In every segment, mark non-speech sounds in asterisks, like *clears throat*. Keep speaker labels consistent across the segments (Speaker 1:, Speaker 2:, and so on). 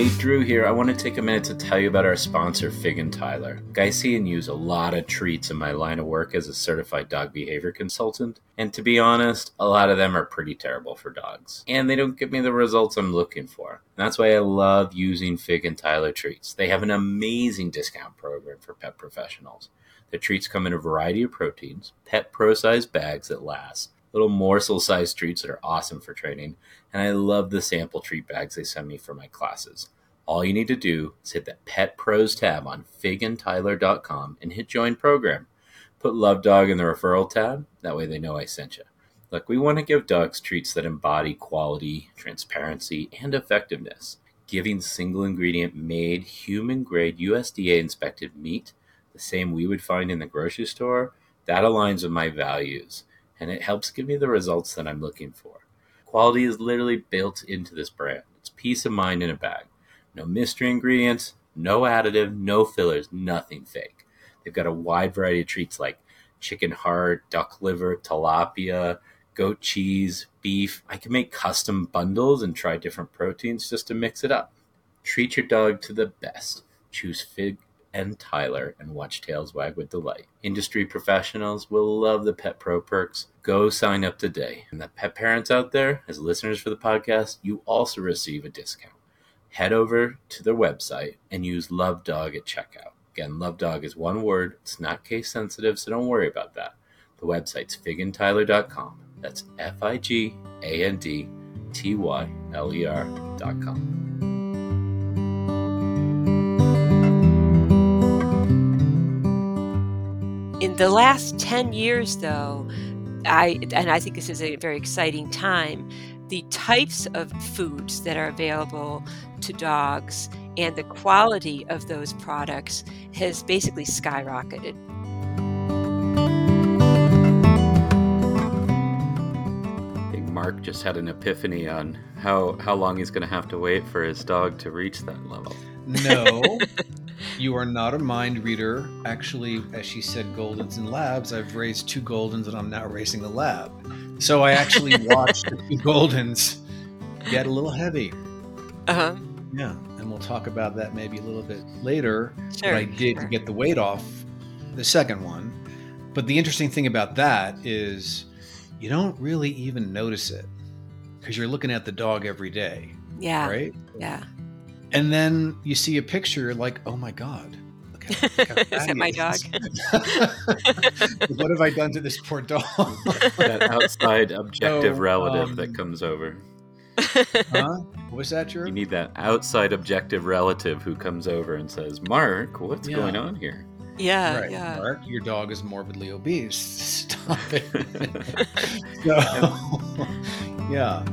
Speaker 1: everybody, Drew here. I want to take a minute to tell you about our sponsor, Fig and Tyler. I see and use a lot of treats in my line of work as a certified dog behavior consultant, and to be honest, a lot of them are pretty terrible for dogs, and they don't give me the results I'm looking for. And that's why I love using Fig and Tyler treats. They have an amazing discount program for pet professionals. The treats come in a variety of proteins, pet pro sized bags that last little morsel sized treats that are awesome for training. And I love the sample treat bags they send me for my classes. All you need to do is hit that Pet Pros tab on figandtyler.com and hit join program. Put Love Dog in the referral tab. That way they know I sent you. Look, we want to give dogs treats that embody quality, transparency, and effectiveness. Giving single ingredient made, human grade, USDA inspected meat, the same we would find in the grocery store, that aligns with my values and it helps give me the results that I'm looking for. Quality is literally built into this brand. It's peace of mind in a bag. No mystery ingredients, no additive, no fillers, nothing fake. They've got a wide variety of treats like chicken heart, duck liver, tilapia, goat cheese, beef. I can make custom bundles and try different proteins just to mix it up. Treat your dog to the best. Choose Fig and Tyler and watch tails wag with delight. Industry professionals will love the Pet Pro perks. Go sign up today. And the pet parents out there, as listeners for the podcast, you also receive a discount. Head over to their website and use Love Dog at checkout. Again, Love Dog is one word. It's not case sensitive, so don't worry about that. The website's figandtyler.com. That's F I G A N D T Y L E R.com.
Speaker 2: In the last 10 years, though, I and I think this is a very exciting time. The types of foods that are available to dogs and the quality of those products has basically skyrocketed.
Speaker 1: Mark just had an epiphany on how how long he's going to have to wait for his dog to reach that level.
Speaker 3: No, *laughs* you are not a mind reader. Actually, as she said, Goldens and Labs. I've raised two Goldens, and I'm now raising the lab. So I actually *laughs* watched the two Goldens get a little heavy.
Speaker 2: Uh huh.
Speaker 3: Yeah, and we'll talk about that maybe a little bit later.
Speaker 2: Sure,
Speaker 3: what I did
Speaker 2: sure.
Speaker 3: get the weight off the second one. But the interesting thing about that is you don't really even notice it because you're looking at the dog every day,
Speaker 2: Yeah.
Speaker 3: right?
Speaker 2: Yeah.
Speaker 3: And then you see a picture like, oh my God. Look how, look how *laughs*
Speaker 2: Is that
Speaker 3: he
Speaker 2: my dog? *laughs*
Speaker 3: what have I done to this poor dog? *laughs*
Speaker 1: That outside objective
Speaker 3: So,
Speaker 1: relative
Speaker 3: um,
Speaker 1: that comes over.
Speaker 3: huh? Was that, Drew?
Speaker 1: You need that outside objective relative who comes over and says, "Mark, what's
Speaker 3: Yeah.
Speaker 1: going on here?"
Speaker 2: Yeah.
Speaker 3: right.
Speaker 2: Yeah.
Speaker 3: Mark, your dog is morbidly obese. *laughs* Stop it. *laughs* so, *laughs* yeah.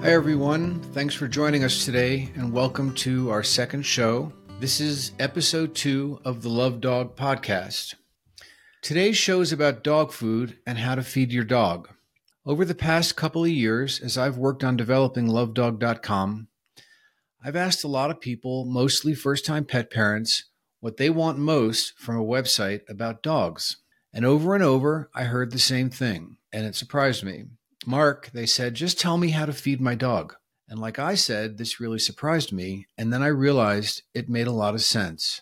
Speaker 3: Hi, everyone. Thanks for joining us today, and welcome to our second show. This is episode two of the Love Dog podcast. Today's show is about dog food and how to feed your dog. Over the past couple of years, as I've worked on developing lovedog.com, I've asked a lot of people, mostly first time pet parents, what they want most from a website about dogs. And over and over, I heard the same thing, and it surprised me. Mark, they said, just tell me how to feed my dog. And like I said, this really surprised me, and then I realized it made a lot of sense.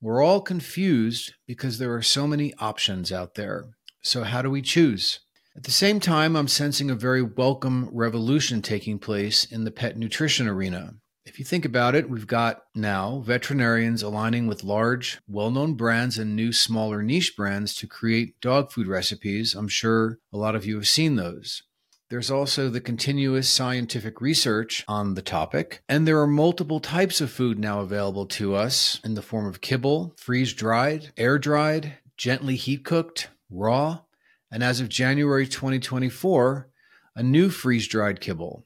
Speaker 3: We're all confused because there are so many options out there. So, how do we choose? At the same time, I'm sensing a very welcome revolution taking place in the pet nutrition arena. If you think about it, we've got now veterinarians aligning with large, well known brands and new, smaller niche brands to create dog food recipes. I'm sure a lot of you have seen those. There's also the continuous scientific research on the topic, and there are multiple types of food now available to us in the form of kibble, freeze dried, air dried, gently heat cooked, raw, and as of January 2024, a new freeze dried kibble.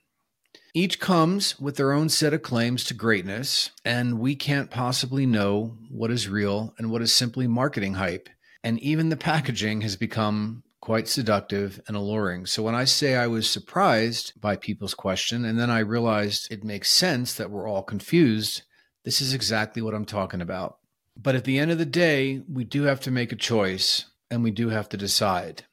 Speaker 3: Each comes with their own set of claims to greatness, and we can't possibly know what is real and what is simply marketing hype. And even the packaging has become quite seductive and alluring. So when I say I was surprised by people's question, and then I realized it makes sense that we're all confused, this is exactly what I'm talking about. But at the end of the day, we do have to make a choice and we do have to decide.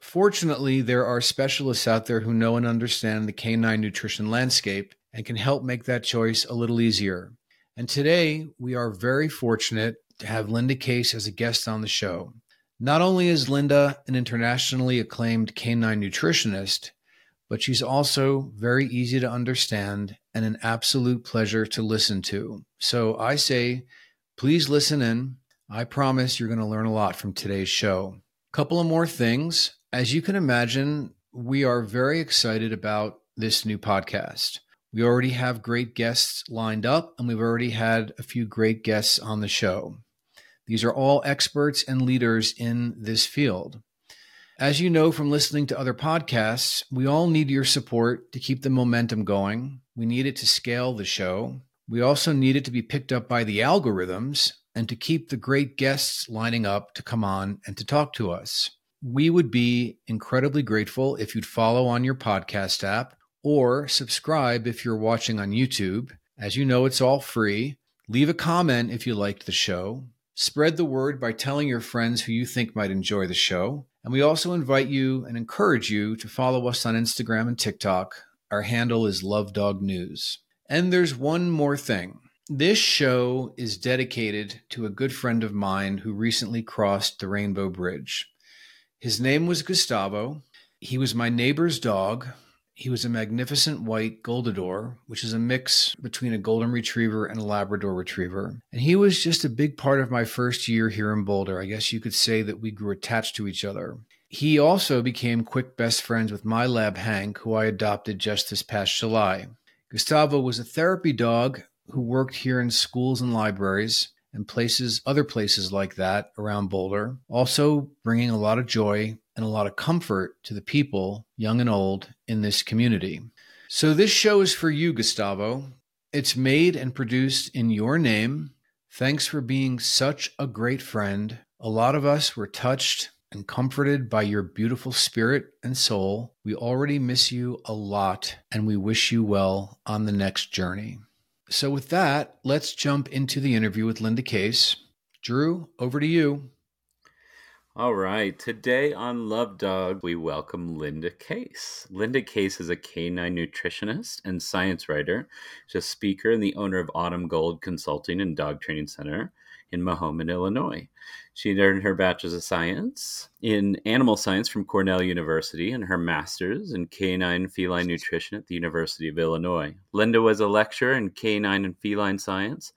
Speaker 3: Fortunately, there are specialists out there who know and understand the canine nutrition landscape and can help make that choice a little easier. And today, we are very fortunate to have Linda Case as a guest on the show. Not only is Linda an internationally acclaimed canine nutritionist, but she's also very easy to understand and an absolute pleasure to listen to. So I say, please listen in. I promise you're going to learn a lot from today's show. Couple of more things. As you can imagine, we are very excited about this new podcast. We already have great guests lined up, and we've already had a few great guests on the show. These are all experts and leaders in this field. As you know from listening to other podcasts, we all need your support to keep the momentum going. We need it to scale the show. We also need it to be picked up by the algorithms and to keep the great guests lining up to come on and to talk to us. We would be incredibly grateful if you'd follow on your podcast app or subscribe if you're watching on YouTube. As you know, it's all free. Leave a comment if you liked the show. Spread the word by telling your friends who you think might enjoy the show. And we also invite you and encourage you to follow us on Instagram and TikTok. Our handle is Love Dog News. And there's one more thing. This show is dedicated to a good friend of mine who recently crossed the Rainbow Bridge. His name was Gustavo. He was my neighbor's dog he was a magnificent white Goldador, which is a mix between a Golden Retriever and a Labrador Retriever. And he was just a big part of my first year here in Boulder. I guess you could say that we grew attached to each other. He also became quick best friends with my lab Hank, who I adopted just this past July. Gustavo was a therapy dog who worked here in schools and libraries and places, other places like that around Boulder, also bringing a lot of joy and a lot of comfort to the people, young and old, in this community. So, this show is for you, Gustavo. It's made and produced in your name. Thanks for being such a great friend. A lot of us were touched and comforted by your beautiful spirit and soul. We already miss you a lot and we wish you well on the next journey. So, with that, let's jump into the interview with Linda Case. Drew, over to you.
Speaker 1: All right. Today on Love Dog, we welcome Linda Case. Linda Case is a canine nutritionist and science writer. She's a speaker and the owner of Autumn Gold Consulting and Dog Training Center in Mahomet, Illinois. She earned her Bachelor's of Science in Animal Science from Cornell University and her Master's in Canine Feline Nutrition at the University of Illinois. Linda was a lecturer in canine and feline science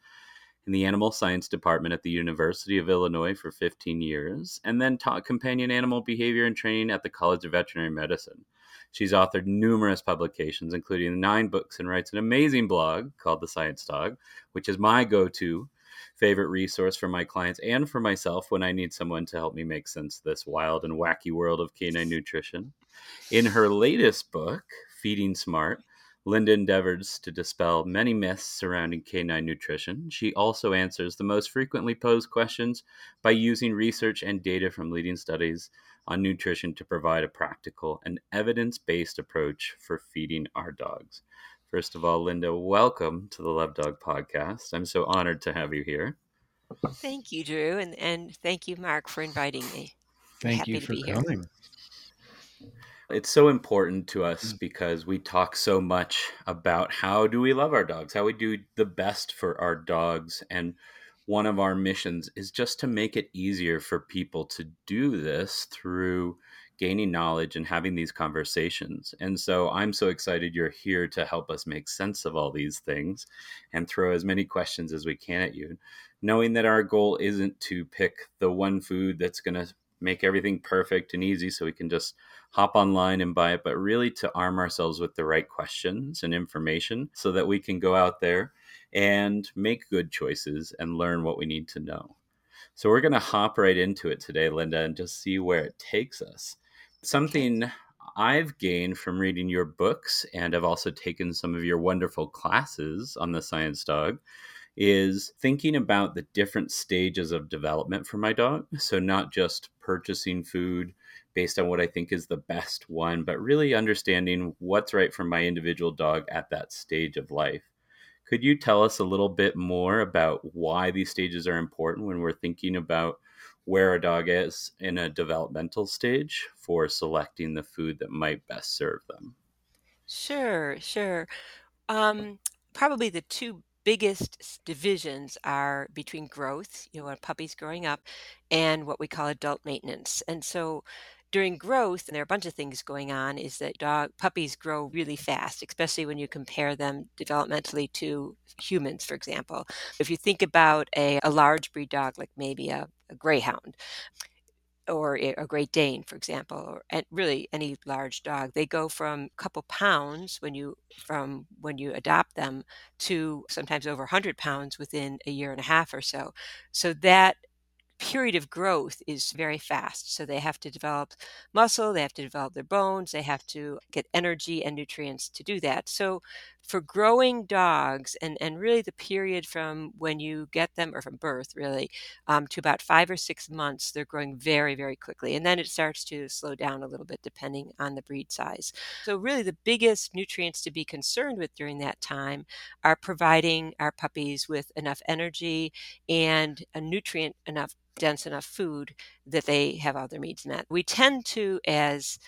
Speaker 1: in the animal science department at the University of Illinois for 15 years, and then taught companion animal behavior and training at the College of Veterinary Medicine. She's authored numerous publications, including nine books, and writes an amazing blog called The Science Dog, which is my go to favorite resource for my clients and for myself when I need someone to help me make sense of this wild and wacky world of canine nutrition. In her latest book, Feeding Smart, Linda endeavors to dispel many myths surrounding canine nutrition. She also answers the most frequently posed questions by using research and data from leading studies on nutrition to provide a practical and evidence based approach for feeding our dogs. First of all, Linda, welcome to the Love Dog podcast. I'm so honored to have you here.
Speaker 2: Thank you, Drew, and, and thank you, Mark, for inviting me.
Speaker 3: Thank you for coming. Here.
Speaker 1: It's so important to us mm. because we talk so much about how do we love our dogs, how we do the best for our dogs. And one of our missions is just to make it easier for people to do this through gaining knowledge and having these conversations. And so I'm so excited you're here to help us make sense of all these things and throw as many questions as we can at you, knowing that our goal isn't to pick the one food that's going to make everything perfect and easy so we can just hop online and buy it, but really to arm ourselves with the right questions and information so that we can go out there and make good choices and learn what we need to know. So we're going to hop right into it today, Linda, and just see where it takes us. Something I've gained from reading your books, and I've also taken some of your wonderful classes on the Science Dog, is thinking about the different stages of development for my dog. So, not just purchasing food based on what I think is the best one, but really understanding what's right for my individual dog at that stage of life. Could you tell us a little bit more about why these stages are important when we're thinking about where a dog is in a developmental stage for selecting the food that might best serve them?
Speaker 2: Sure, sure. Um, probably the two biggest divisions are between growth, you know, when puppy's growing up, and what we call adult maintenance. And so during growth, and there are a bunch of things going on, is that dog puppies grow really fast, especially when you compare them developmentally to humans, for example. If you think about a, a large breed dog, like maybe a, a greyhound, or a Great Dane, for example, or and really any large dog, they go from a couple pounds when you from when you adopt them to sometimes over 100 pounds within a year and a half or so. So that period of growth is very fast. So they have to develop muscle, they have to develop their bones, they have to get energy and nutrients to do that. So for growing dogs, and, and really the period from when you get them, or from birth really, um, to about five or six months, they're growing very, very quickly. And then it starts to slow down a little bit depending on the breed size. So, really, the biggest nutrients to be concerned with during that time are providing our puppies with enough energy and a nutrient enough dense enough food that they have all their needs met. We tend to, as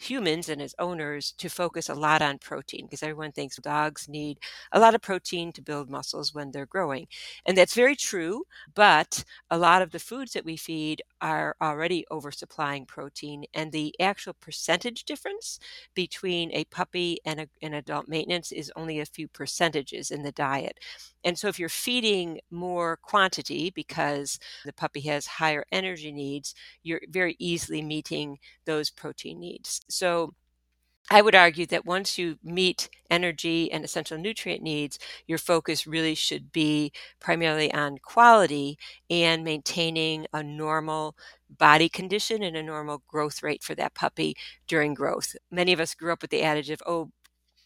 Speaker 2: humans and as owners to focus a lot on protein because everyone thinks dogs need a lot of protein to build muscles when they're growing. And that's very true, but a lot of the foods that we feed are already oversupplying protein and the actual percentage difference between a puppy and a, an adult maintenance is only a few percentages in the diet. And so if you're feeding more quantity because the puppy has higher energy needs, you're very easily meeting those protein needs. So I would argue that once you meet energy and essential nutrient needs, your focus really should be primarily on quality and maintaining a normal body condition and a normal growth rate for that puppy during growth. Many of us grew up with the adage of, oh,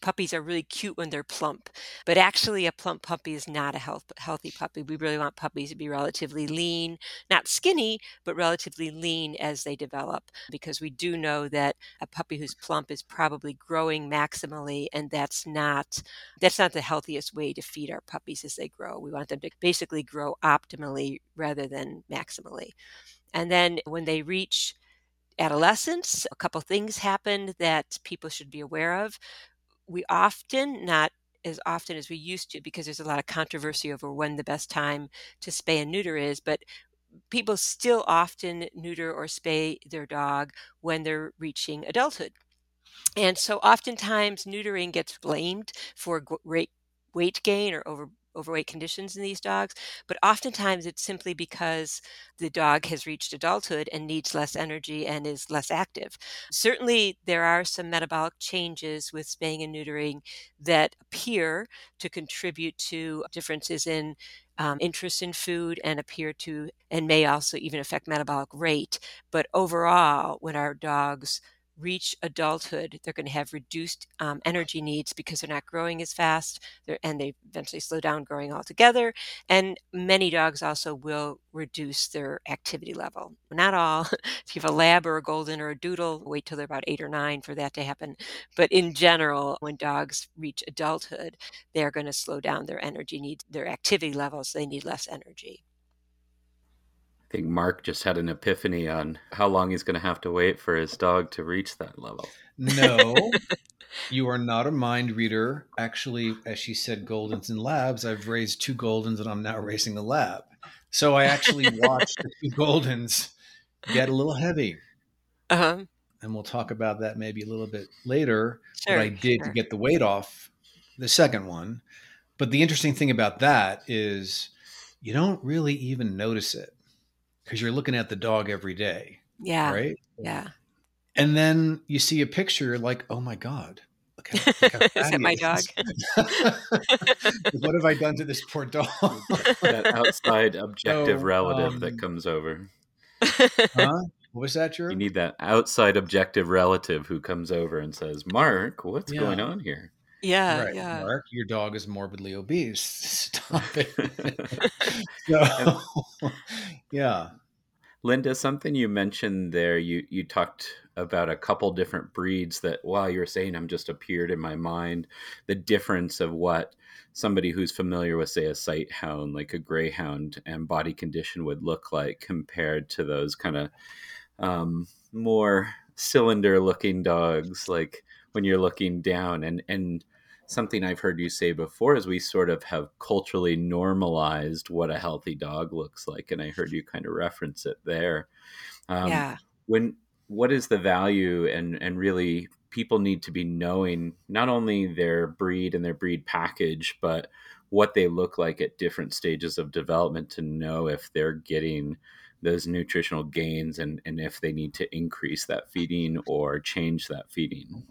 Speaker 2: puppies are really cute when they're plump, but actually, a plump puppy is not a health, healthy puppy. We really want puppies to be relatively lean, not skinny, but relatively lean as they develop, because we do know that a puppy who's plump is probably growing maximally, and that's not that's not the healthiest way to feed our puppies as they grow. We want them to basically grow optimally rather than maximally. And then when they reach adolescence, a couple things happen that people should be aware of we often, not as often as we used to, because there's a lot of controversy over when the best time to spay and neuter is, but people still often neuter or spay their dog when they're reaching adulthood. And so oftentimes neutering gets blamed for weight gain or over overweight conditions in these dogs, but oftentimes it's simply because the dog has reached adulthood and needs less energy and is less active. Certainly, there are some metabolic changes with spaying and neutering that appear to contribute to differences in um, interest in food and appear to and may also even affect metabolic rate. But overall, when our dogs reach adulthood, they're going to have reduced um, energy needs because they're not growing as fast, and they eventually slow down growing altogether. And many dogs also will reduce their activity level. Not all. *laughs* if you have a lab or a golden or a doodle, wait till they're about eight or nine for that to happen. But in general, when dogs reach adulthood, they're going to slow down their energy needs, their activity levels. They need less energy
Speaker 1: think Mark just had an epiphany on how long he's going to have to wait for his dog to reach that level.
Speaker 3: No, *laughs* you are not a mind reader. Actually, as she said, Goldens and Labs, I've raised two Goldens and I'm now raising a Lab. So I actually *laughs* watched the two Goldens get a little heavy.
Speaker 2: Uh-huh.
Speaker 3: And we'll talk about that maybe a little bit later.
Speaker 2: Sure,
Speaker 3: what I did
Speaker 2: sure.
Speaker 3: to get the weight off the second one. But the interesting thing about that is you don't really even notice it because you're looking at the dog every day.
Speaker 2: Yeah.
Speaker 3: Right.
Speaker 2: Yeah.
Speaker 3: And then you see a picture like, oh my God, look how, look how *laughs*
Speaker 2: Is that my dog? *laughs*
Speaker 3: what have I done to this poor dog? *laughs*
Speaker 1: that outside objective
Speaker 3: So,
Speaker 1: relative
Speaker 3: um,
Speaker 1: that comes over.
Speaker 3: huh? What was that, Drew?
Speaker 1: You need that outside objective relative who comes over and says, Mark, what's
Speaker 3: Yeah.
Speaker 1: going on here?
Speaker 2: Yeah.
Speaker 3: right,
Speaker 2: Yeah.
Speaker 3: Mark, your dog is morbidly obese. *laughs* Stop it. *laughs* so, *laughs* yeah.
Speaker 1: Linda, something you mentioned there, you, you talked about a couple different breeds that while you're saying them just appeared in my mind, the difference of what somebody who's familiar with, say, a sight hound, like a greyhound, and body condition would look like compared to those kind of um, more cylinder looking dogs, like when you're looking down. And, and something I've heard you say before is we sort of have culturally normalized what a healthy dog looks like, and I heard you kind of reference it there.
Speaker 2: Um, yeah.
Speaker 1: When what is the value, and and really people need to be knowing not only their breed and their breed package, but what they look like at different stages of development to know if they're getting those nutritional gains and, and if they need to increase that feeding or change that feeding.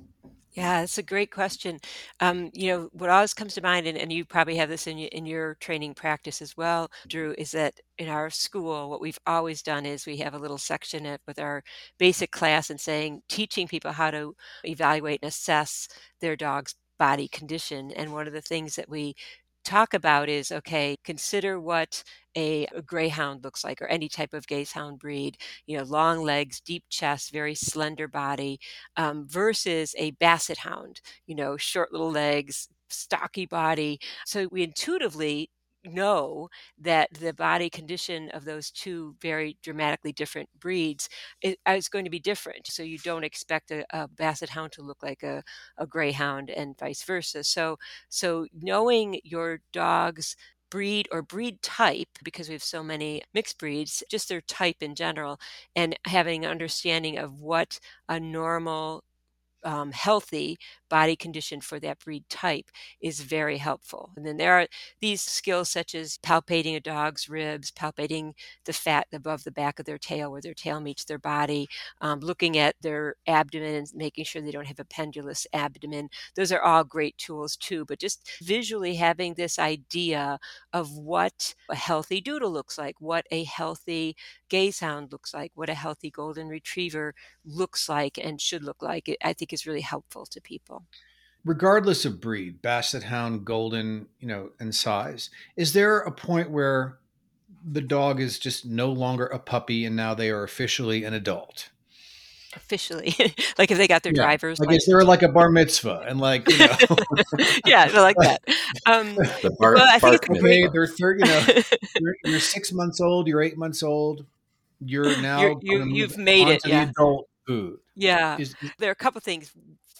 Speaker 2: Yeah, it's a great question. Um, you know, what always comes to mind, and, and you probably have this in your, in your training practice as well, Drew, is that in our school, what we've always done is we have a little section with our basic class and saying, teaching people how to evaluate and assess their dog's body condition. And one of the things that we talk about is okay, consider what a, a, greyhound looks like or any type of gazehound breed you know long legs deep chest very slender body um, versus a basset hound you know short little legs stocky body. So we intuitively know that the body condition of those two very dramatically different breeds is, is going to be different. So you don't expect a, a basset hound to look like a, a greyhound and vice versa. So so knowing your dog's breed or breed type because we have so many mixed breeds just their type in general and having an understanding of what a normal um, healthy body condition for that breed type is very helpful. And then there are these skills such as palpating a dog's ribs, palpating the fat above the back of their tail where their tail meets their body, um, looking at their abdomen and making sure they don't have a pendulous abdomen. Those are all great tools too. But just visually having this idea of what a healthy doodle looks like, what a healthy gazehound looks like, what a healthy golden retriever looks like and should look like, I think is really helpful to people.
Speaker 3: Regardless of breed, basset hound, golden, you know, and size, is there a point where the dog is just no longer a puppy and now they are officially an adult?
Speaker 2: officially *laughs* like if they got their yeah. driver's
Speaker 3: like license. they're like a bar mitzvah and like you know *laughs*
Speaker 2: yeah they're like that um *laughs*
Speaker 3: the bar, well, I think it's okay, they're third you know you're, you're, six months old you're eight months old you're now
Speaker 2: you're, you, have made it yeah.
Speaker 3: adult food.
Speaker 2: Yeah, is, there are a couple things.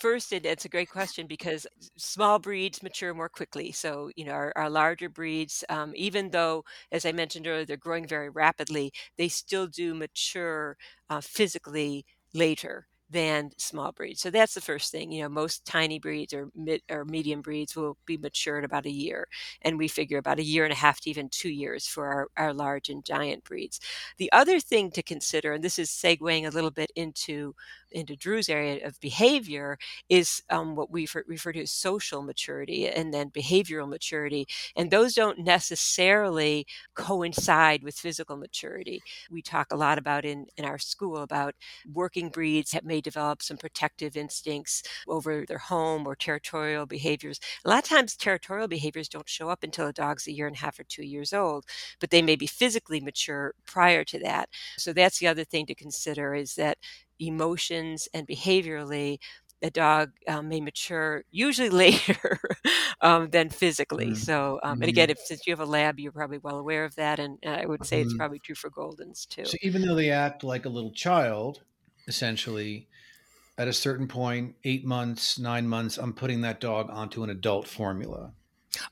Speaker 2: First, and it's a great question because small breeds mature more quickly. So, you know, our, our larger breeds, um, even though, as I mentioned earlier, they're growing very rapidly, they still do mature uh, physically later than small breeds. So that's the first thing. You know, most tiny breeds or mid or medium breeds will be mature in about a year, and we figure about a year and a half to even two years for our, our large and giant breeds. The other thing to consider, and this is segueing a little bit into into Drew's area of behavior, is um, what we refer to as social maturity and then behavioral maturity, and those don't necessarily coincide with physical maturity. We talk a lot about in in our school about working breeds that may develop some protective instincts over their home or territorial behaviors. A lot of times, territorial behaviors don't show up until a dog's a year and a half or two years old, but they may be physically mature prior to that. So that's the other thing to consider is that emotions and behaviorally a dog um, may mature usually *laughs* later um, than physically. Mm-hmm. So, um, and again, if since you have a lab, you're probably well aware of that, and, and I would say mm-hmm. it's probably true for Goldens too.
Speaker 3: So, even though they act like a little child, essentially, at a certain point, eight months, nine months, I'm putting that dog onto an adult formula.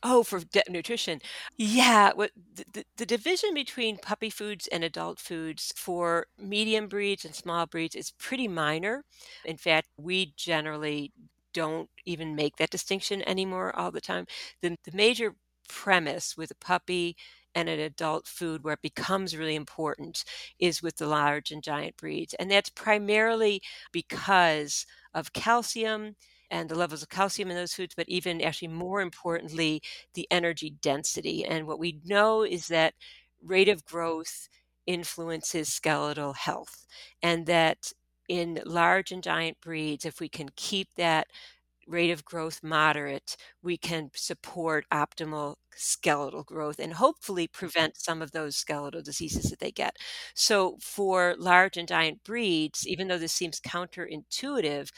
Speaker 2: Oh, for de- nutrition. Yeah. What the, the, the division between puppy foods and adult foods for medium breeds and small breeds is pretty minor. In fact, we generally don't even make that distinction anymore all the time. The, the major premise with a puppy and an adult food where it becomes really important is with the large and giant breeds. And that's primarily because of calcium and the levels of calcium in those foods, but even actually more importantly, the energy density. And what we know is that rate of growth influences skeletal health, and that in large and giant breeds, if we can keep that rate of growth moderate, we can support optimal skeletal growth and hopefully prevent some of those skeletal diseases that they get. So, for large and giant breeds, even though this seems counterintuitive,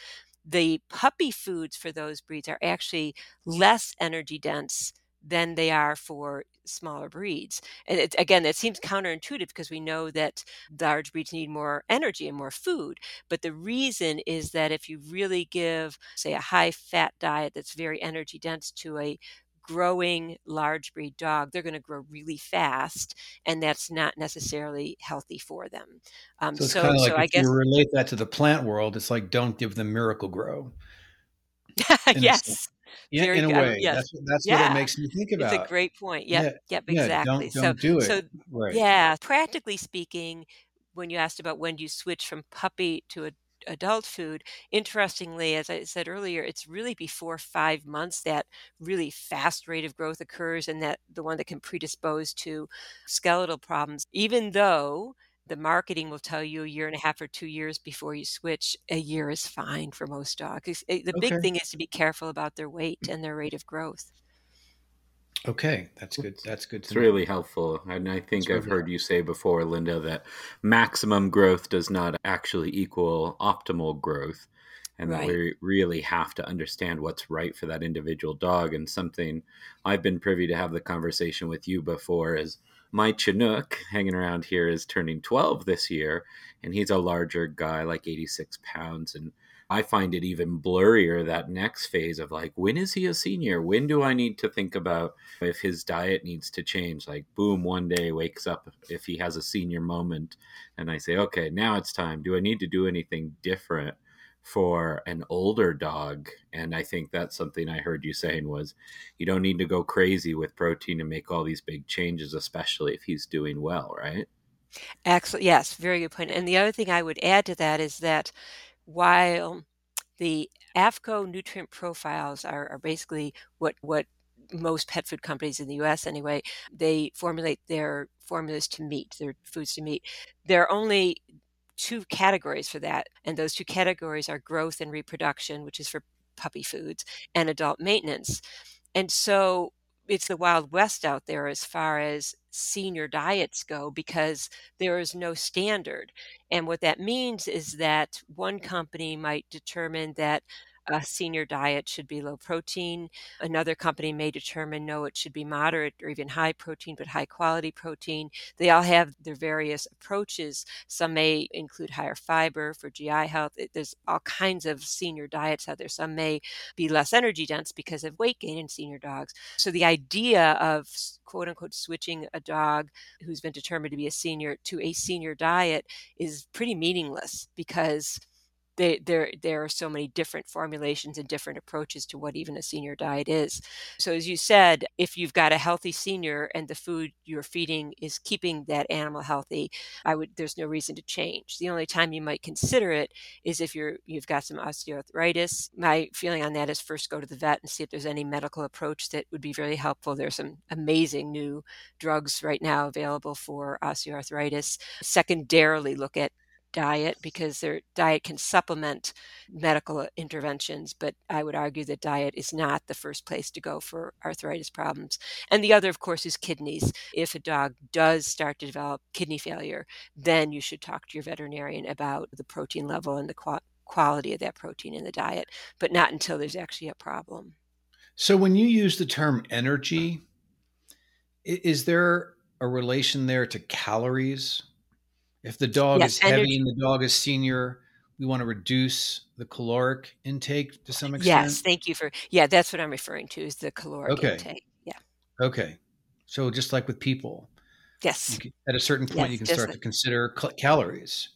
Speaker 2: the puppy foods for those breeds are actually less energy dense than they are for smaller breeds. And it, again, that seems counterintuitive because we know that large breeds need more energy and more food. But the reason is that if you really give, say, a high fat diet that's very energy dense to a growing large breed dog, they're going to grow really fast, and that's not necessarily healthy for them.
Speaker 3: Um, so so, like so if I guess, you relate that to the plant world, it's like don't give them Miracle-Gro. *laughs*
Speaker 2: yes.
Speaker 3: Very in a way. Yes. That's, that's yeah. what it makes me think about.
Speaker 2: It's a great point. Yep. Yeah. Yep. Exactly.
Speaker 3: Yeah, don't, don't so, do it. So, right.
Speaker 2: yeah, practically speaking, when you asked about when do you switch from puppy to a adult food interestingly as i said earlier it's really before five months that really fast rate of growth occurs and that the one that can predispose to skeletal problems even though the marketing will tell you a year and a half or two years before you switch. A year is fine for most dogs. Eh, the big thing is to be careful about their weight and their rate of growth.
Speaker 3: Okay, that's good. That's good.
Speaker 1: it's know. really helpful, and I think I've heard you say before, Linda, that maximum growth does not actually equal optimal growth, and right. that we really have to understand what's right for that individual dog. And something I've been privy to have the conversation with you before is my Chinook hanging around here is turning 12 this year, and he's a larger guy, like 86 pounds. And I find it even blurrier that next phase of like, when is he a senior? When do I need to think about if his diet needs to change? Like, boom, one day wakes up if he has a senior moment, and I say, okay, now it's time. Do I need to do anything different? for an older dog and i think that's something i heard you saying was you don't need to go crazy with protein and make all these big changes especially if he's doing well right
Speaker 2: excellent yes very good point and the other thing i would add to that is that while the AAFCO nutrient profiles are, are basically what what most pet food companies in the US anyway, they formulate their formulas to meet, their foods to meet. They're only two categories for that. And those two categories are growth and reproduction, which is for puppy foods, and adult maintenance. And so it's the wild west out there as far as senior diets go because there is no standard. And what that means is that one company might determine that a senior diet should be low protein. Another company may determine no, it should be moderate or even high protein, but high quality protein. They all have their various approaches. Some may include higher fiber for GI health. There's all kinds of senior diets out there. Some may be less energy dense because of weight gain in senior dogs. So the idea of quote unquote switching a dog who's been determined to be a senior to a senior diet is pretty meaningless because they, there there are so many different formulations and different approaches to what even a senior diet is. So as you said, if you've got a healthy senior and the food you're feeding is keeping that animal healthy, I would there's no reason to change. The only time you might consider it is if you're you've got some osteoarthritis. My feeling on that is first go to the vet and see if there's any medical approach that would be very helpful. There's some amazing new drugs right now available for osteoarthritis. Secondarily, look at diet because their diet can supplement mm-hmm. medical uh, interventions, but I would argue that diet is not the first place to go for arthritis problems. And the other, of course, is kidneys. If a dog does start to develop kidney failure, then you should talk to your veterinarian about the protein level and the qu- quality of that protein in the diet, but not until there's actually a problem.
Speaker 3: So, when you use the term energy, is there a relation there to calories? If the dog yes, is heavy and the dog is senior, we want to reduce the caloric intake to some extent.
Speaker 2: Yes, thank you for yeah, that's what I'm referring to is the caloric okay. intake. Yeah.
Speaker 3: Okay. So just like with people.
Speaker 2: Yes.
Speaker 3: Can, at a certain point yes, you can start to consider calories.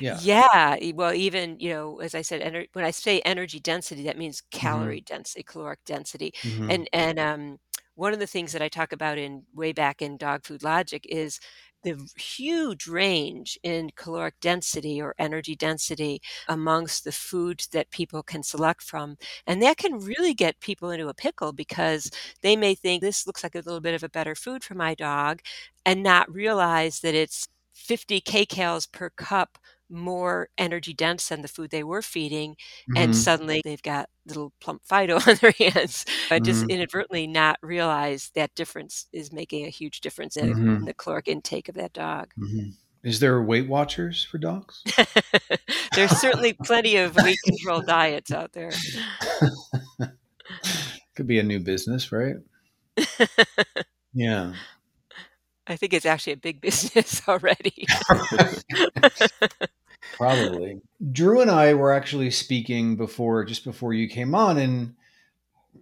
Speaker 2: Yeah. Yeah. Well, even, you know, as I said, ener- when I say energy density, that means mm-hmm. calorie mm-hmm. density, caloric density. Mm-hmm. And, and, um, one of the things that I talk about in way back in Dog Food Logic is the huge range in caloric density or energy density amongst the foods that people can select from. And that can really get people into a pickle because they may think this looks like a little bit of a better food for my dog and not realize that it's 50 kcals per cup more energy dense than the food they were feeding, and
Speaker 3: Mhm.
Speaker 2: suddenly they've got little plump Fido *laughs* on their hands. I just
Speaker 3: Mhm.
Speaker 2: inadvertently not realize that difference is making a huge difference in, in
Speaker 3: Mhm.
Speaker 2: the caloric intake of that dog.
Speaker 3: Mhm. Is there Weight Watchers for dogs? *laughs*
Speaker 2: There's certainly plenty of weight control diets out there. *laughs*
Speaker 3: Could be a new business, right? Yeah.
Speaker 2: I think it's actually a big business already.
Speaker 3: Probably. Drew and I were actually speaking before, just before you came on, and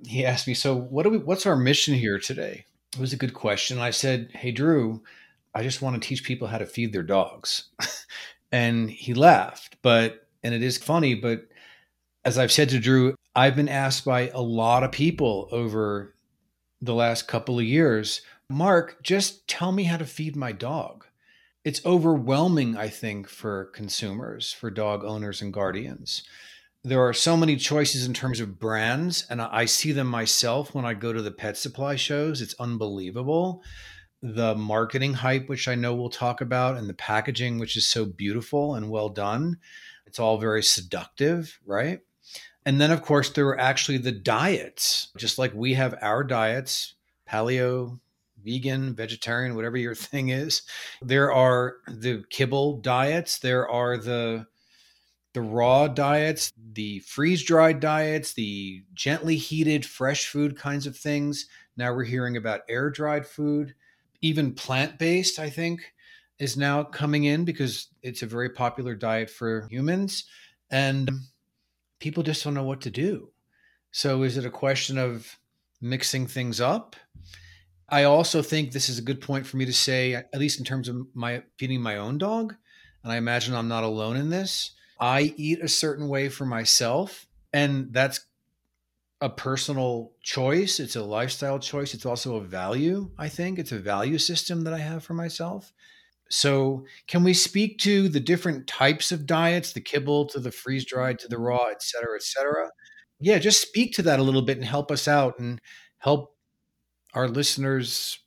Speaker 3: he asked me, "So, what do we? What's our mission here today?" It was a good question. I said, "Hey, Drew, I just want to teach people how to feed their dogs," *laughs* and he laughed. But and it is funny, but as I've said to Drew, I've been asked by a lot of people over the last couple of years, Mark, just tell me how to feed my dog it's overwhelming, I think, for consumers, for dog owners and guardians. There are so many choices in terms of brands, and I see them myself when I go to the pet supply shows. It's unbelievable. The marketing hype, which I know we'll talk about, and the packaging, which is so beautiful and well done. It's all very seductive, right? And then, of course, there are actually the diets, just like we have our diets, paleo, vegan, vegetarian, whatever your *laughs* thing is. There are the kibble diets. There are the the raw diets, the freeze dried diets, the gently heated fresh food kinds of things. Now we're hearing about air dried food, even plant based. I think is now coming in because it's a very popular diet for humans, and um, people just don't know what to do. So is it a question of mixing things up? I also think this is a good point for me to say, at least in terms of my feeding my own dog, and I imagine I'm not alone in this. I eat a certain way for myself, and that's a personal choice. It's a lifestyle choice. It's also a value, I think. It's a value system that I have for myself. So, can we speak to the different types of diets, the kibble to the freeze dried to the raw, et cetera, et cetera? Yeah, just speak to that a little bit and help us out and help our listeners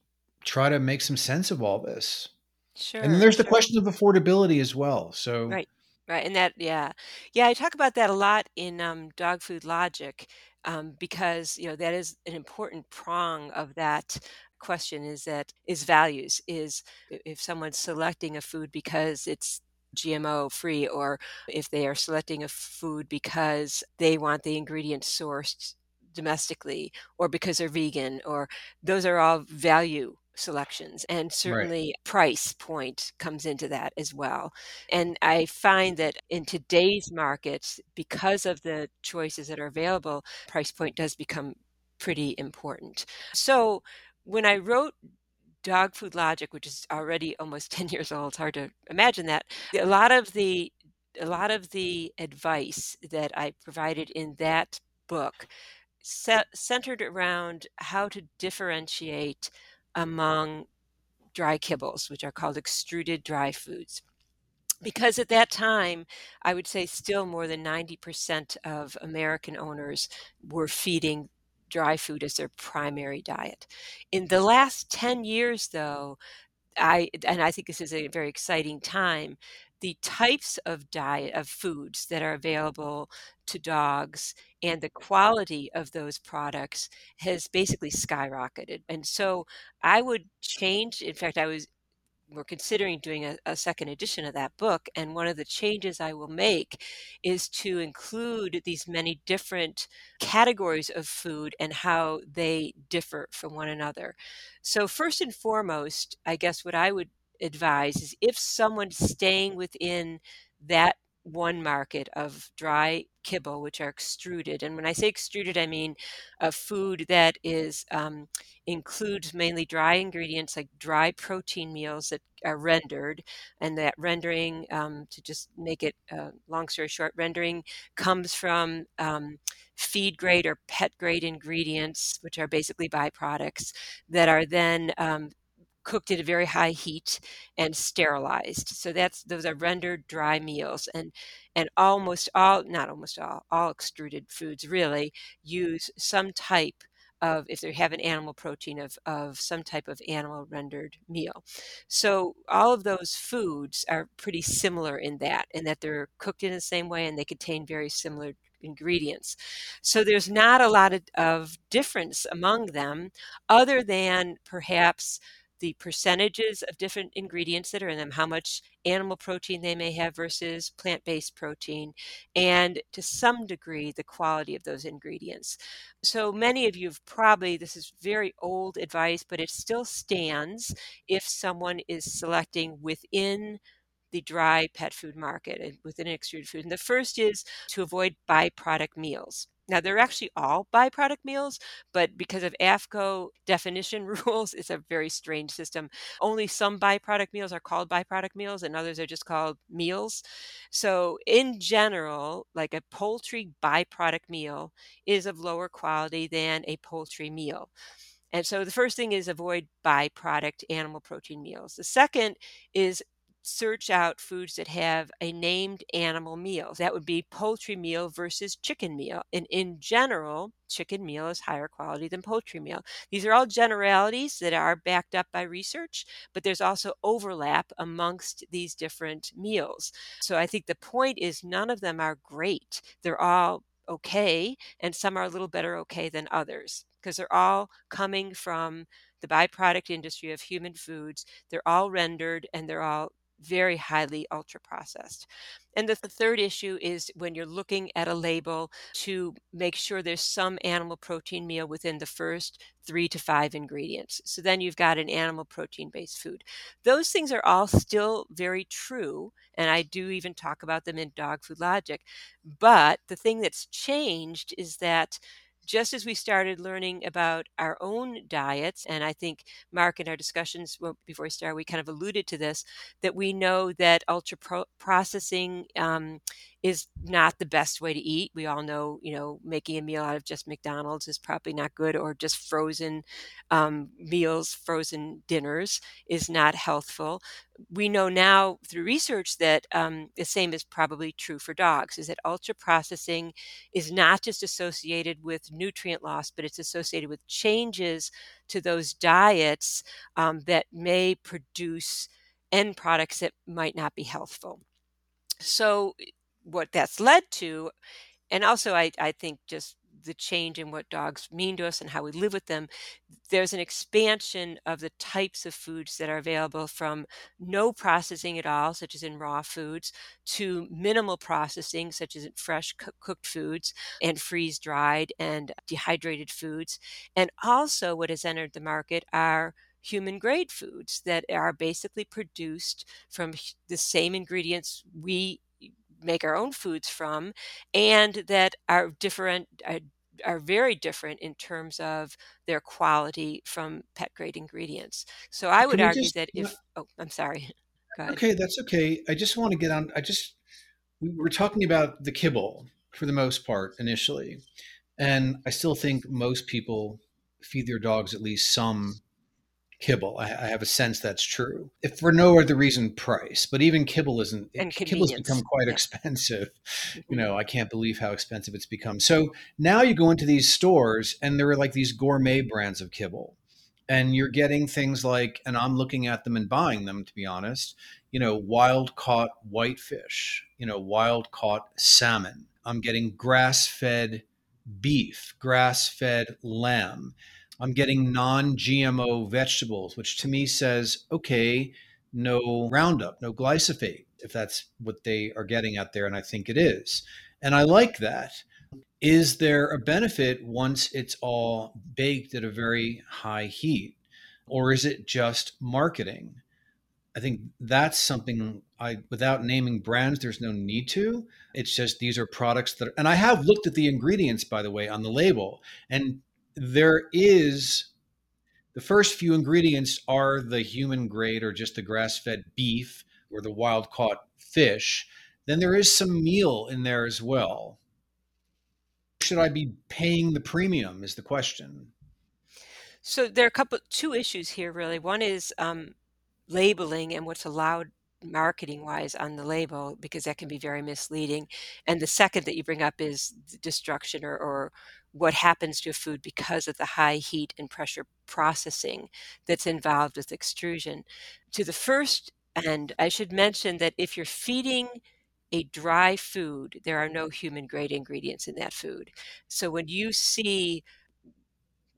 Speaker 3: try to make some sense of all this.
Speaker 2: Sure.
Speaker 3: And then there's the
Speaker 2: sure.
Speaker 3: question of affordability as well. So,
Speaker 2: Right. Right. And that, yeah. Yeah, I talk about that a lot in um, Dog Food Logic um, because, you know, that is an important prong of that question is that is values is if someone's selecting a food because it's GMO free or if they are selecting a food because they want the ingredients sourced domestically or because they're vegan or those are all value selections and
Speaker 3: right.
Speaker 2: certainly price point comes into that as well. And i find that in today's markets because of the choices that are available price point does become pretty important. So when i wrote dog food logic which is already almost *laughs* 10 years old it's hard to imagine that a lot of the a lot of the advice that i provided in that book set, centered around how to differentiate among dry kibbles, which are called extruded dry foods. Because at that time, I would say still more than 90% of American owners were feeding dry food as their primary diet. In the last 10 years, though, I and I think this is a very exciting time. The types of diet of foods that are available to dogs and the quality of those products has basically skyrocketed. And so I would change. In fact, I was we're considering doing a, a second edition of that book. And one of the changes I will make is to include these many different categories of food and how they differ from one another. So, first and foremost, I guess what I would advise is if someone's staying within that one market of dry kibble, which are extruded. And when I say extruded, I mean a food that is um, includes mainly dry ingredients like dry protein meals that are rendered, and that rendering, um, to just make it uh, long story short, rendering comes from um, feed grade or pet grade ingredients, which are basically byproducts that are then um, cooked at a very high heat and sterilized. So that's those are rendered dry meals and and almost all not almost all all extruded foods really use some type of if they have an animal protein of, of some type of animal rendered meal. So all of those foods are pretty similar in that, in that they're cooked in the same way and they contain very similar ingredients. So there's not a lot of, of difference among them other than perhaps the percentages of different ingredients that are in them, how much animal protein they may have versus plant based protein, and to some degree, the quality of those ingredients. So, many of you have probably, this is very old advice, but it still stands if someone is selecting within the dry pet food market and within extruded food. And the first is to avoid byproduct meals. Now, they're actually all byproduct meals, but because of AAFCO *laughs* definition *laughs* rules, it's a very strange system. Only some byproduct meals are called byproduct meals, and others are just called meals. So, in general, like a poultry byproduct meal is of lower quality than a poultry meal. And so the first thing is avoid byproduct animal protein meals. The second is search out foods that have a named animal meal. That would be poultry meal versus chicken meal. And in general, chicken meal is higher quality than poultry meal. These are all generalities that are backed up by research, but there's also overlap amongst these different meals. So I think the point is none of them are great. They're all okay, and some are a little better okay than others because they're all coming from the byproduct industry of human foods. They're all rendered and they're all very highly ultra processed. And the third issue is when you're looking at a label to make sure there's some animal protein meal within the first three to five ingredients. So then you've got an animal protein based food. Those things are all still very true. And I do even talk about them in Dog Food Logic. But the thing that's changed is that just as we started learning about our own diets, and I think Mark in our discussions before we start, we kind of alluded to this, that we know that ultra pro- processing um, is not the best way to eat. We all know, you know, making a meal out of just McDonald's is probably not good, or just frozen um, meals, frozen dinners is not healthful. We know now through research that um, the same is probably true for dogs, is that ultra processing is not just associated with nutrient loss, but it's associated with changes to those diets um, that may produce end products that might not be healthful. So what that's led to and also I, I think just the change in what dogs mean to us and how we live with them there's an expansion of the types of foods that are available from no processing at all such as in raw foods to minimal processing such as in fresh cooked foods and freeze dried and dehydrated foods. And also what has entered the market are human grade foods that are basically produced from the same ingredients we make our own foods from and that are different are, are very different in terms of their quality from pet grade ingredients. So i would argue just, that if oh i'm sorry. *laughs*
Speaker 3: Okay that's okay. I just want to get on i just we were talking about the kibble for the most part initially and i still think most people feed their dogs at least some kibble. I, I, have a sense that's true. If for no other reason, price. But even kibble isn't. And kibble's become quite yeah. expensive. *laughs* You mm-hmm. know, I can't believe how expensive it's become. So now you go into these stores, and there are like these gourmet brands of kibble, and you're getting things like, and I'm looking at them and buying them to be honest. You know, wild caught whitefish. You know, wild caught salmon. I'm getting grass fed beef, grass fed lamb I'm getting non GMO vegetables, which to me says, okay, no Roundup, no glyphosate, if that's what they are getting out there. And I think it is. And I like that. Is there a benefit once it's all baked at a very high heat? Or is it just marketing? I think that's something I, without naming brands, there's no need to. It's just these are products that, and I have looked at the ingredients, by the way, on the label. And there is the first few ingredients are the human grade or just the grass fed beef or the wild caught fish. Then there is some meal in there as well. Should I be paying the premium? Is the question.
Speaker 2: So there are a couple, two issues here really. One is um, labeling and what's allowed marketing wise on the label because that can be very misleading. And the second that you bring up is destruction or, or what happens to food because of the high heat and pressure processing that's involved with extrusion. To the first and I should mention that if you're feeding a dry food, there are no human grade ingredients in that food. So when you see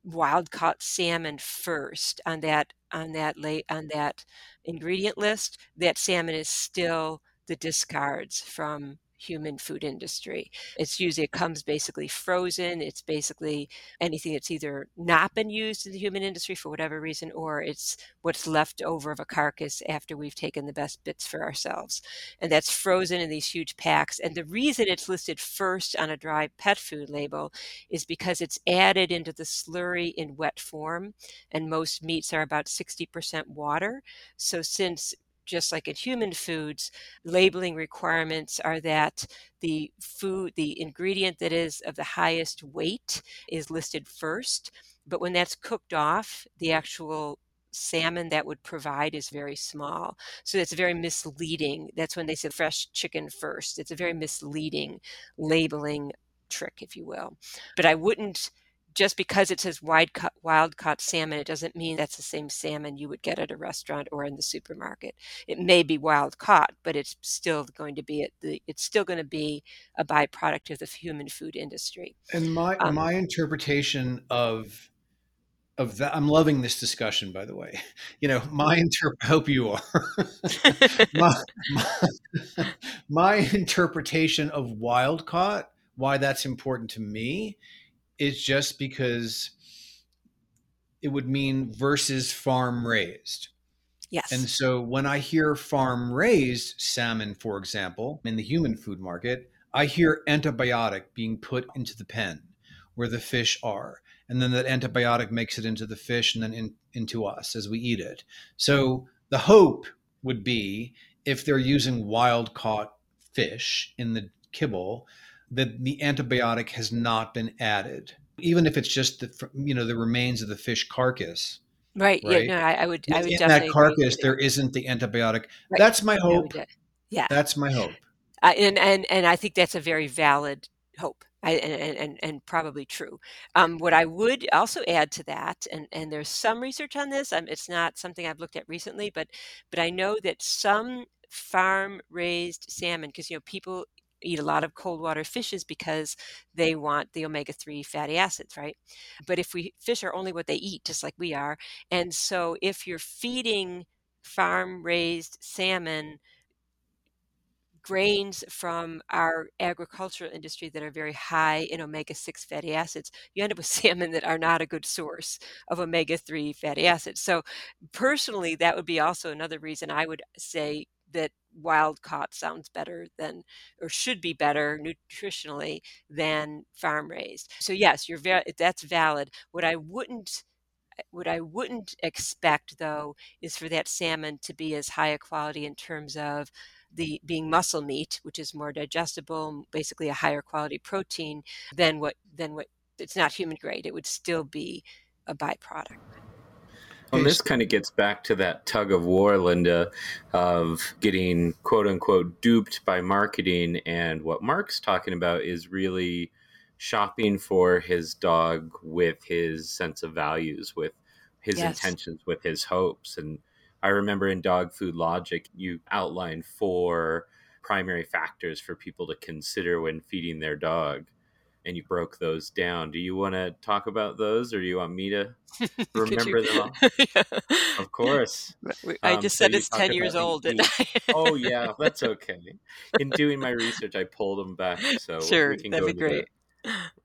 Speaker 2: wild caught salmon first on that on that late on that ingredient list, that salmon is still the discards from human food industry. It's usually it comes basically frozen. It's basically anything that's either not been used in the human industry for whatever reason, or it's what's left over of a carcass after we've taken the best bits for ourselves. And that's frozen in these huge packs. And the reason it's listed first on a dry pet food label is because it's added into the slurry in wet form. And most meats are about 60% water. So since just like in human foods, labeling requirements are that the food, the ingredient that is of the highest weight is listed first. But when that's cooked off, the actual salmon that would provide is very small. So it's very misleading. That's when they say fresh chicken first. It's a very misleading labeling trick, if you will. But I wouldn't just because it says wild caught, wild caught salmon, it doesn't mean that's the same salmon you would get at a restaurant or in the supermarket. It may be wild caught, but it's still going to be the it's still going to be a byproduct of the human food industry.
Speaker 3: And my um, my interpretation of of that, I'm loving this discussion. By the way, *laughs* you know, my inter- hope you are. *laughs* my, my, *laughs* my interpretation of wild caught, why that's important to me is just because it would mean versus farm raised.
Speaker 2: Yes.
Speaker 3: And so when I hear farm raised salmon, for example, in the human food market, I hear antibiotic being put into the pen where the fish are. And then that antibiotic makes it into the fish and then in, into us as we eat it. So the hope would be if they're using wild caught fish in the kibble, that the antibiotic has not been added, even if it's just the you know the remains of the fish carcass.
Speaker 2: Right. right? Yeah. No, I, I would. I would
Speaker 3: in that carcass, there isn't the antibiotic. Right. That's my hope.
Speaker 2: Yeah.
Speaker 3: That's my hope.
Speaker 2: Uh, and and and I think that's a very valid hope. I, and, and, and probably true. Um, what I would also add to that, and, and there's some research on this. Um, it's not something I've looked at recently, but but I know that some farm raised salmon, because you know people eat a lot of cold water fishes because they want the omega 3 fatty acids, right? But if we fish are only what they eat, just like we are. And so if you're feeding farm raised salmon grains from our agricultural industry that are very high in omega 6 fatty acids, you end up with *laughs* salmon that are not a good source of omega 3 fatty acids. So, personally, that would be also another reason I would say that wild caught sounds better than or should be better nutritionally than farm raised. So yes, you're very that's valid. What I wouldn't what I wouldn't expect though is for that salmon to be as high a quality in terms of the being muscle meat, which is more digestible, basically a higher quality protein than what than what it's not human grade. It would still be a byproduct.
Speaker 1: Well, this kind of gets back to that tug of war, Linda, of getting quote unquote duped by marketing. And what Mark's talking about is really shopping for his dog with his sense of values, with his yes. intentions, with his hopes. And I remember in Dog Food Logic, you outlined four primary factors for people to consider when feeding their dog and you broke those down. Do you want to talk about those, or do you want me to *laughs* remember them all? *laughs* yeah. Of course.
Speaker 2: I um, just so said it's ten years old, and
Speaker 1: oh yeah, *laughs* that's okay. In doing my research, I pulled them back, so
Speaker 2: sure, that'd be great.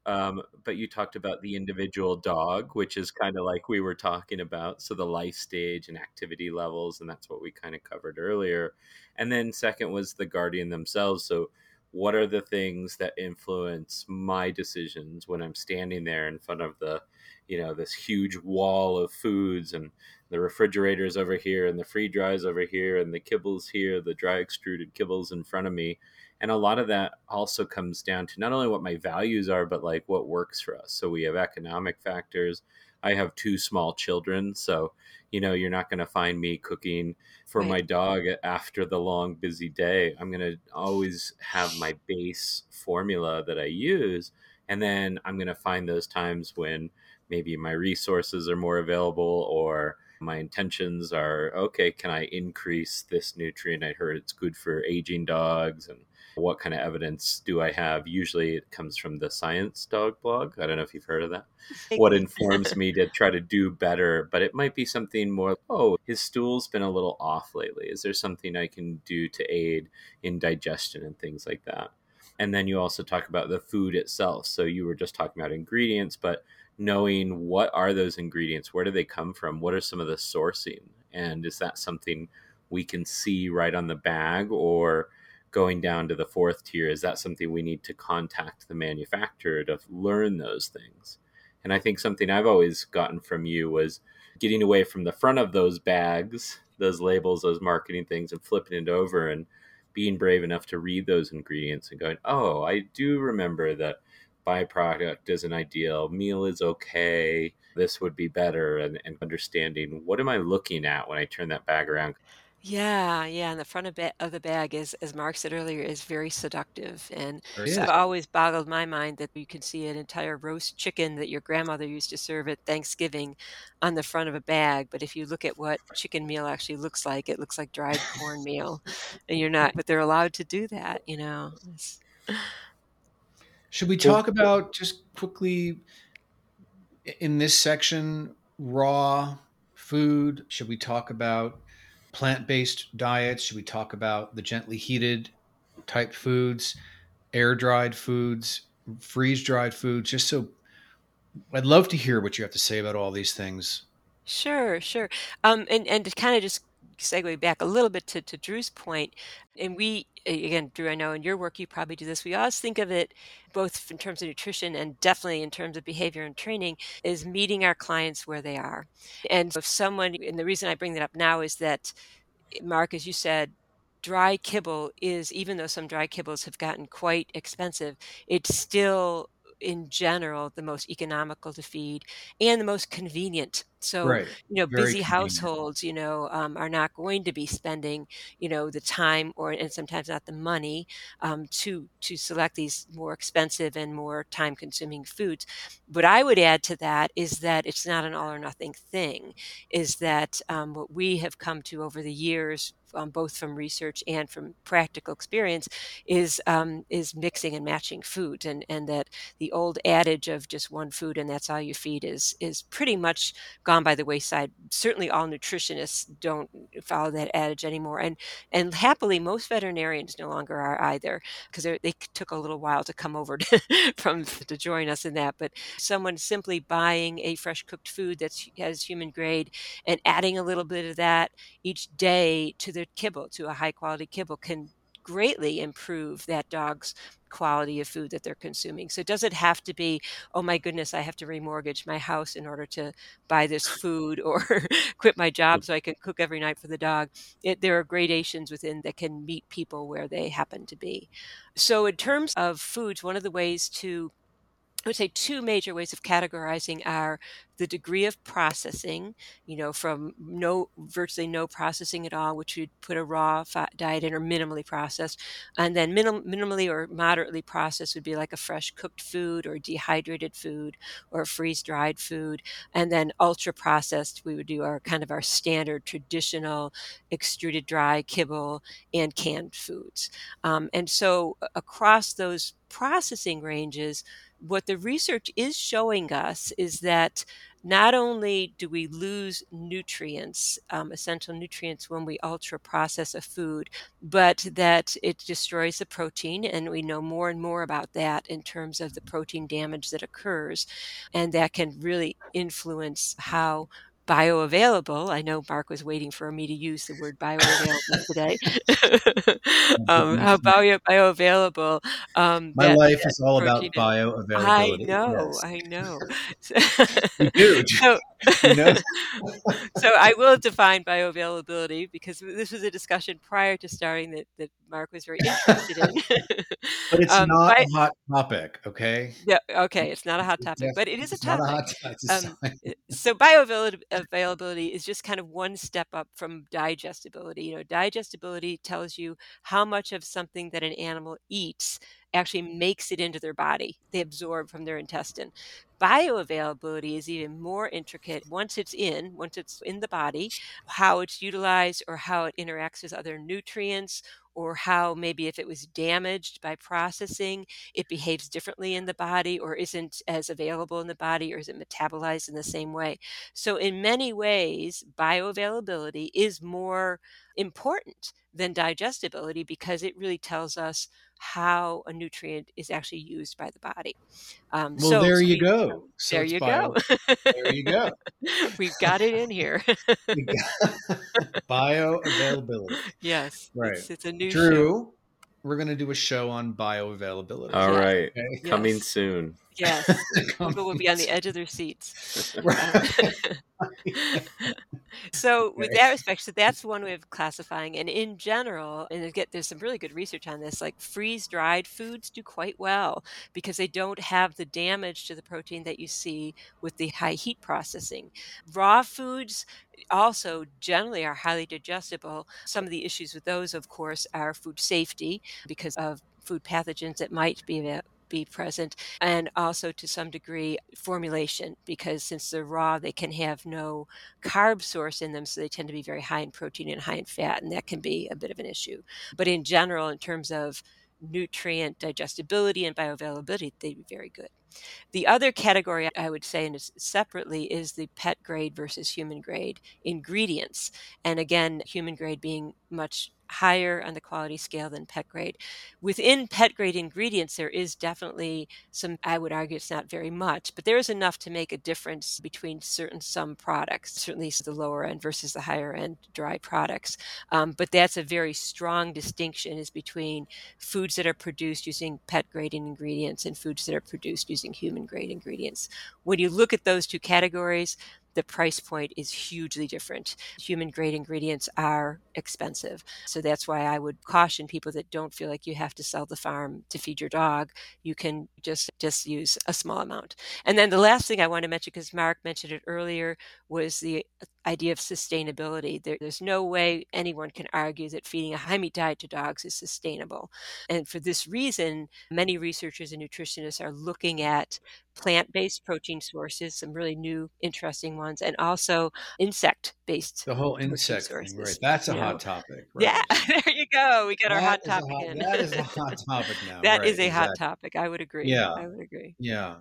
Speaker 1: Um, but you talked about the individual dog, which is kind of like we were talking about. So the life stage and activity levels, and that's what we kind of covered earlier. And then second was the guardian themselves. So what are the things that influence my decisions when I'm standing there in front of the, you know, this huge wall of foods and the refrigerators over here and the free dries over here and the kibbles here, the dry extruded kibbles in front of me. And a lot of that also comes down to not only what my values are, but like what works for us. So we have economic factors. I have two small children. So you know you're not going to find me cooking for right. my dog after the long busy day i'm going to always have my base formula that i use And then I'm going to find those times when maybe my resources are more available or my intentions are okay, can I increase this nutrient? I heard it's good for aging dogs and what kind of evidence do I have? Usually it comes from the Science Dog blog. I don't know if you've heard of that. *laughs* what informs me to try to do better, but it might be something more, oh, his stool's been a little off lately. Is there something I can do to aid in digestion and things like that? And then you also talk about the food itself. So you were just talking about ingredients, but knowing what are those ingredients? Where do they come from? What are some of the sourcing? And is that something we can see right on the bag or going down to the fourth tier, is that something we need to contact the manufacturer to learn those things? And I think something I've always gotten from you was getting away from the front of those bags, those labels, those marketing things, and flipping it over and being brave enough to read those ingredients and going, oh, I do remember that byproduct isn't ideal, meal is okay, this would be better, and, and understanding what am I looking at when I turn that bag around?
Speaker 2: Yeah, yeah, and the front of, ba- of the bag is, as Mark said earlier, is very seductive, and so it always boggled my mind that you can see an entire roast chicken that your grandmother used to serve at Thanksgiving on the front of a bag. But if you look at what chicken meal actually looks like, it looks like dried cornmeal, *laughs* and you're not. But they're allowed to do that, you know. It's-
Speaker 3: Should we talk about just quickly in this section raw food? Should we talk about plant based diets? Should we talk about the gently heated type foods, air dried foods, freeze dried foods? Just so I'd love to hear what you have to say about all these things.
Speaker 2: Sure, sure. Um, and and to kind of just segue back a little bit to, to Drew's point, and we again, Drew, I know in your work you probably do this. We always think of it both in terms of nutrition and definitely in terms of behavior and training, is meeting our clients where they are. And if someone, and the reason I bring that up now is that Mark, as you said, dry kibble is even though some dry kibbles have gotten quite expensive, it's still in general the most economical to feed and the most convenient. So,
Speaker 3: Right.
Speaker 2: you know,
Speaker 3: Very
Speaker 2: busy
Speaker 3: convenient.
Speaker 2: households, you know, um, are not going to be spending, you know, the time or and sometimes not the money um, to to select these more expensive and more time consuming foods. What I would add to that is that it's not an all or nothing thing. Is that um, what we have come to over the years, um, both from research and from practical experience, is um, is mixing and matching food and and that the old adage of just one food and that's all you feed is is pretty much gone by the wayside. Certainly, all nutritionists don't follow that adage anymore, and and happily, most veterinarians no longer are either, because they took a little while to come over *laughs* to, from to join us in that. But someone simply buying a fresh cooked food that has human grade and adding a little bit of that each day to their kibble, to a high quality kibble, can greatly improve that dog's quality of food that they're consuming. So does it have to be, oh my goodness, I have to remortgage my house in order to buy this food or *laughs* quit my job so I can cook every night for the dog. It, there are gradations within that can meet people where they happen to be. So in terms of foods, one of the ways to I would say two major ways of categorizing are the degree of processing, you know, from no virtually no processing at all, which would put a raw diet in or minimally processed, and then minim- minimally or moderately processed would be like a fresh cooked food or dehydrated food or freeze dried food, and then ultra processed we would do our kind of our standard traditional extruded dry kibble and canned foods, um, and so across those processing ranges what the research is showing us is that not only do we lose nutrients, um, essential nutrients, when we ultra process a food, but that it destroys the protein. And we know more and more about that in terms of the protein damage that occurs. And that can really influence how bioavailable. I know Mark was waiting for me to use the word bioavailable today. *laughs* *laughs* um, how bio, bioavailable um,
Speaker 3: My life is all about
Speaker 2: is. I
Speaker 3: bioavailability.
Speaker 2: know,
Speaker 3: Yes.
Speaker 2: I know. *laughs*
Speaker 3: You do.
Speaker 2: so,
Speaker 3: You know?
Speaker 2: so I will define bioavailability because this was a discussion prior to starting that, that Mark was very interested in.
Speaker 3: But it's
Speaker 2: um,
Speaker 3: not
Speaker 2: bi-
Speaker 3: a hot topic, okay?
Speaker 2: yeah, okay, it's not a hot topic, but it is a
Speaker 3: not a
Speaker 2: topic.
Speaker 3: hot topic.
Speaker 2: Um, so bioavailability is just kind of one step up from digestibility. You know, digestibility tells you how much of something that an animal eats actually makes it into their body. They absorb from their intestine. Bioavailability is even more intricate. Once it's in, once it's in the body, how it's utilized or how it interacts with other nutrients or how maybe if it was damaged by processing, it behaves differently in the body or isn't as available in the body or is it metabolized in the same way. So, in many ways, bioavailability is more important than digestibility because it really tells us how a nutrient is actually used by the body.
Speaker 3: Um, well, so, there you go.
Speaker 2: So there you bio,
Speaker 3: go. there you go. *laughs*
Speaker 2: We've got it in here. *laughs*
Speaker 3: Bioavailability. *laughs*
Speaker 2: Yes.
Speaker 3: Right.
Speaker 2: It's, it's a new
Speaker 3: Drew,
Speaker 2: show.
Speaker 3: we're going to do a show on bioavailability.
Speaker 1: All right. Okay? Coming soon.
Speaker 2: Yes. *laughs* People will be on the edge of their seats. *laughs* Uh, *laughs* so with that respect, so that's one way of classifying. And in general, and get there's some really good research on this, like freeze dried foods do quite well because they don't have the damage to the protein that you see with the high heat processing. Raw foods eh, also generally are highly digestible. Some of the issues with those, of course, are food safety because of food pathogens that might be be present, and also to some degree formulation, because since they're raw, they can have no carb source in them, so they tend to be very high in protein and high in fat, and that can be a bit of an issue. But in general, in terms of nutrient digestibility and bioavailability, they'd be very good. The other category I would say and separately is the pet grade versus human grade ingredients. And again, human grade being much higher on the quality scale than pet grade. Within pet grade ingredients, there is definitely some, I would argue it's not very much, but there is enough to make a difference between certain some products, certainly the lower end versus the higher end dry products. Um, but that's a very strong distinction is between foods that are produced using pet grade ingredients and foods that are produced using human grade ingredients. When you look at those two categories, the price point is hugely different. Human grade ingredients are expensive. So that's why I would caution people that don't feel like you have to sell the farm to feed your dog. You can just just use a small amount. And then the last thing I want to mention because Mark mentioned it earlier was the idea of sustainability. There, there's no way anyone can argue that feeding a high meat diet to dogs is sustainable. And for this reason, many researchers and nutritionists are looking at plant based protein sources, some really new, interesting ones, and also insect based.
Speaker 3: The whole insect thing, right? That's a you hot know. topic. Right?
Speaker 2: Yeah, *laughs* there you go. We got
Speaker 3: that
Speaker 2: our hot topic
Speaker 3: hot,
Speaker 2: in.
Speaker 3: That is a *laughs* hot topic now.
Speaker 2: That
Speaker 3: right,
Speaker 2: is a
Speaker 3: exactly.
Speaker 2: hot topic. I would agree.
Speaker 3: Yeah.
Speaker 2: I would agree.
Speaker 3: Yeah.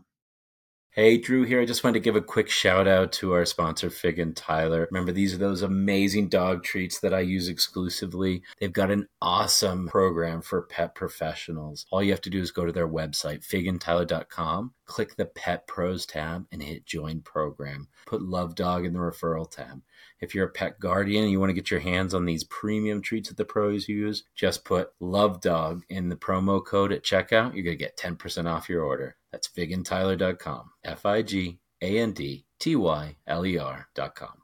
Speaker 1: Hey, Drew here. I just wanted to give a quick shout out to our sponsor, Fig and Tyler. Remember, these are those amazing dog treats that I use exclusively. They've got an awesome program for pet professionals. All you have to do is go to their website, figandtyler.com, click the Pet Pros tab, and hit Join Program. Put Love Dog in the referral tab. If you're a pet guardian and you want to get your hands on these premium treats that the pros use, just put Love Dog in the promo code at checkout. You're going to get 10% off your order. That's figandtyler.com. F I G A N D T Y L E R.com.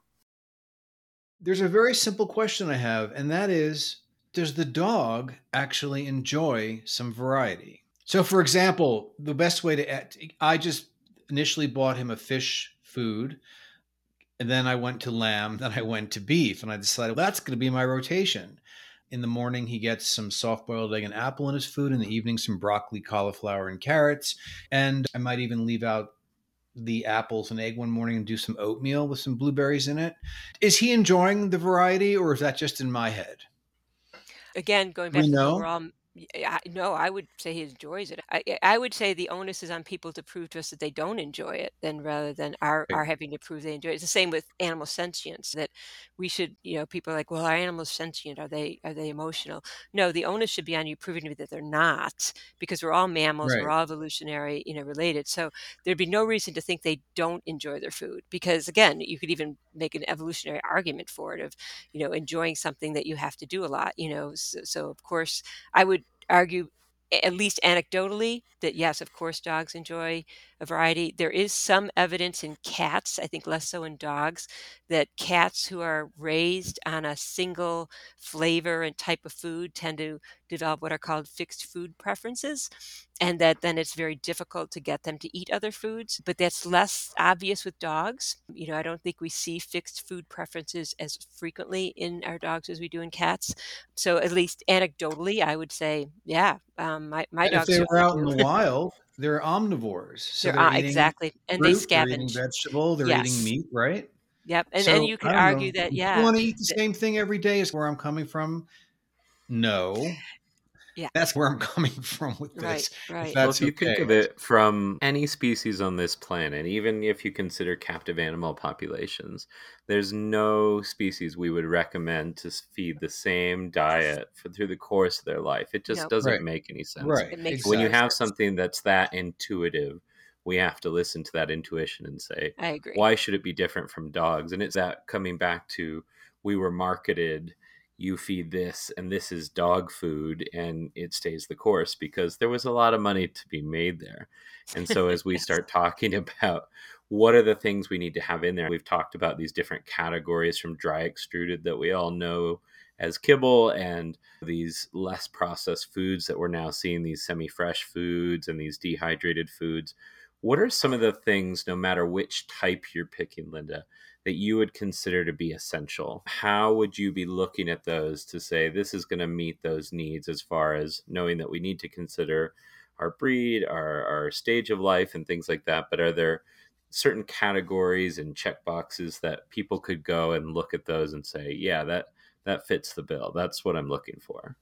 Speaker 3: There's a very simple question I have, and that is Does the dog actually enjoy some variety? So, for example, the best way to, I just initially bought him a fish food and then I went to lamb, then I went to beef, and I decided well, that's going to be my rotation. In the morning, he gets some soft boiled egg and apple in his food. In the evening, some broccoli, cauliflower, and carrots. And I might even leave out the apples and egg one morning and do some oatmeal with some blueberries in it. Is he enjoying the variety, or is that just in my head?
Speaker 2: Again, going back to the overall yeah, no, I would say he enjoys it. I, I would say the onus is on people to prove to us that they don't enjoy it, then rather than our, our having to prove they enjoy it. It's the same with animal sentience that we should, you know, people are like, well, are animals sentient? Are they are they emotional? No, the onus should be on you proving to me that they're not, because we're all mammals,
Speaker 3: Right.
Speaker 2: we're all evolutionary, you know, related. So there'd be no reason to think they don't enjoy their food, because again, you could even make an evolutionary argument for it of, you know, enjoying something that you have to do a lot, you know. So, so of course, I would argue at least anecdotally that yes of course dogs enjoy a variety. There is some evidence in cats i think less so in dogs that cats who are raised on a single flavor and type of food tend to develop what are called fixed food preferences and that then it's very difficult to get them to eat other foods. But that's less obvious with dogs. You know, I don't think we see fixed food preferences as frequently in our dogs as we do in cats. So at least anecdotally, I would say, yeah, um, my my
Speaker 3: And if
Speaker 2: dogs.
Speaker 3: they were out in the *laughs* wild, they're omnivores. So
Speaker 2: They're
Speaker 3: they're
Speaker 2: uh,
Speaker 3: eating
Speaker 2: exactly, and they
Speaker 3: fruit, they're eating vegetable, they're eating meat, right?
Speaker 2: Yep, and and you could argue
Speaker 3: know.
Speaker 2: that
Speaker 3: Do you
Speaker 2: yeah,
Speaker 3: want to eat the
Speaker 2: th-
Speaker 3: same thing every day? Is where I'm coming from. No,
Speaker 2: yeah,
Speaker 3: that's where I'm *laughs* coming from with this. If
Speaker 2: right.
Speaker 1: Well, if you think of it from any species on this planet, even if you consider captive animal populations, there's no species we would recommend to feed the same diet for, through the course of their life. It just
Speaker 2: No,
Speaker 1: doesn't
Speaker 3: Right.
Speaker 1: make any sense.
Speaker 3: Right.
Speaker 2: it makes
Speaker 1: When you have something that's that intuitive, we have to listen to that intuition and say,
Speaker 2: I agree.
Speaker 1: why should it be different from dogs? And it's that coming back to we were marketed you feed this and this is dog food and it stays the course because there was a lot of money to be made there. And so as we *laughs*
Speaker 2: Yes.
Speaker 1: start talking *laughs* about what are the things we need to have in there, we've talked about these different categories from dry extruded that we all know as kibble and these less processed foods that we're now seeing these semi-fresh foods and these dehydrated foods what are some of the things, no matter which type you're picking, Linda, that you would consider to be essential? How would you be looking at those to say this is going to meet those needs as far as knowing that we need to consider our breed, our, our stage of life, and things like that? But are there certain categories and check boxes that people could go and look at those and say, yeah, that that fits the bill. That's what I'm looking for.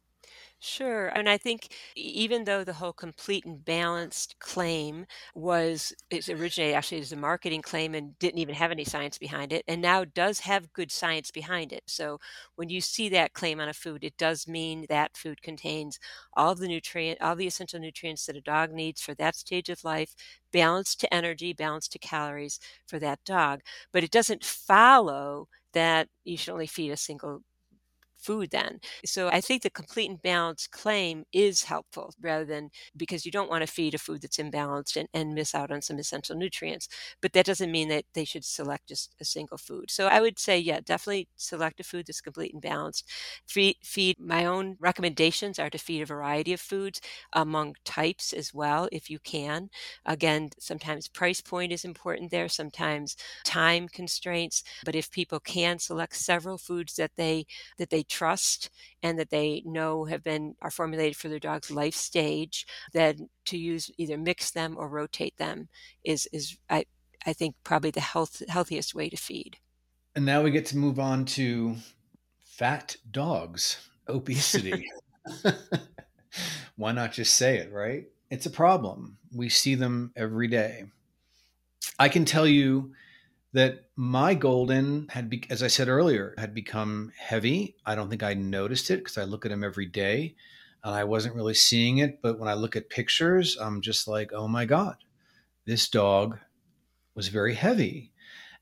Speaker 2: Sure. And I think even though the whole complete and balanced claim was, it originated actually as a marketing claim and didn't even have any science behind it, and now does have good science behind it. So when you see that claim on a food, it does mean that food contains all the nutrient, all the essential nutrients that a dog needs for that stage of life, balanced to energy, balanced to calories for that dog. But it doesn't follow that you should only feed a single food then. So I think the complete and balanced claim is helpful rather than because you don't want to feed a food that's imbalanced and, and miss out on some essential nutrients. But that doesn't mean that they should select just a single food. So I would say, yeah, definitely select a food that's complete and balanced. Feed, feed my own recommendations are to feed a variety of foods among types as well, if you can. Again, sometimes price point is important there, sometimes time constraints. But if people can select several foods that they that they trust and that they know have been are formulated for their dog's life stage, then to use either mix them or rotate them is is I I think probably the health healthiest way to feed.
Speaker 3: And now we get to move on to fat dogs, obesity. *laughs* *laughs* Why not just say it, right? It's a problem. We see them every day. I can tell you that my golden had, be- as I said earlier, had become heavy. I don't think I noticed it because I look at him every day and I wasn't really seeing it. But when I look at pictures, I'm just like, oh my God, this dog was very heavy.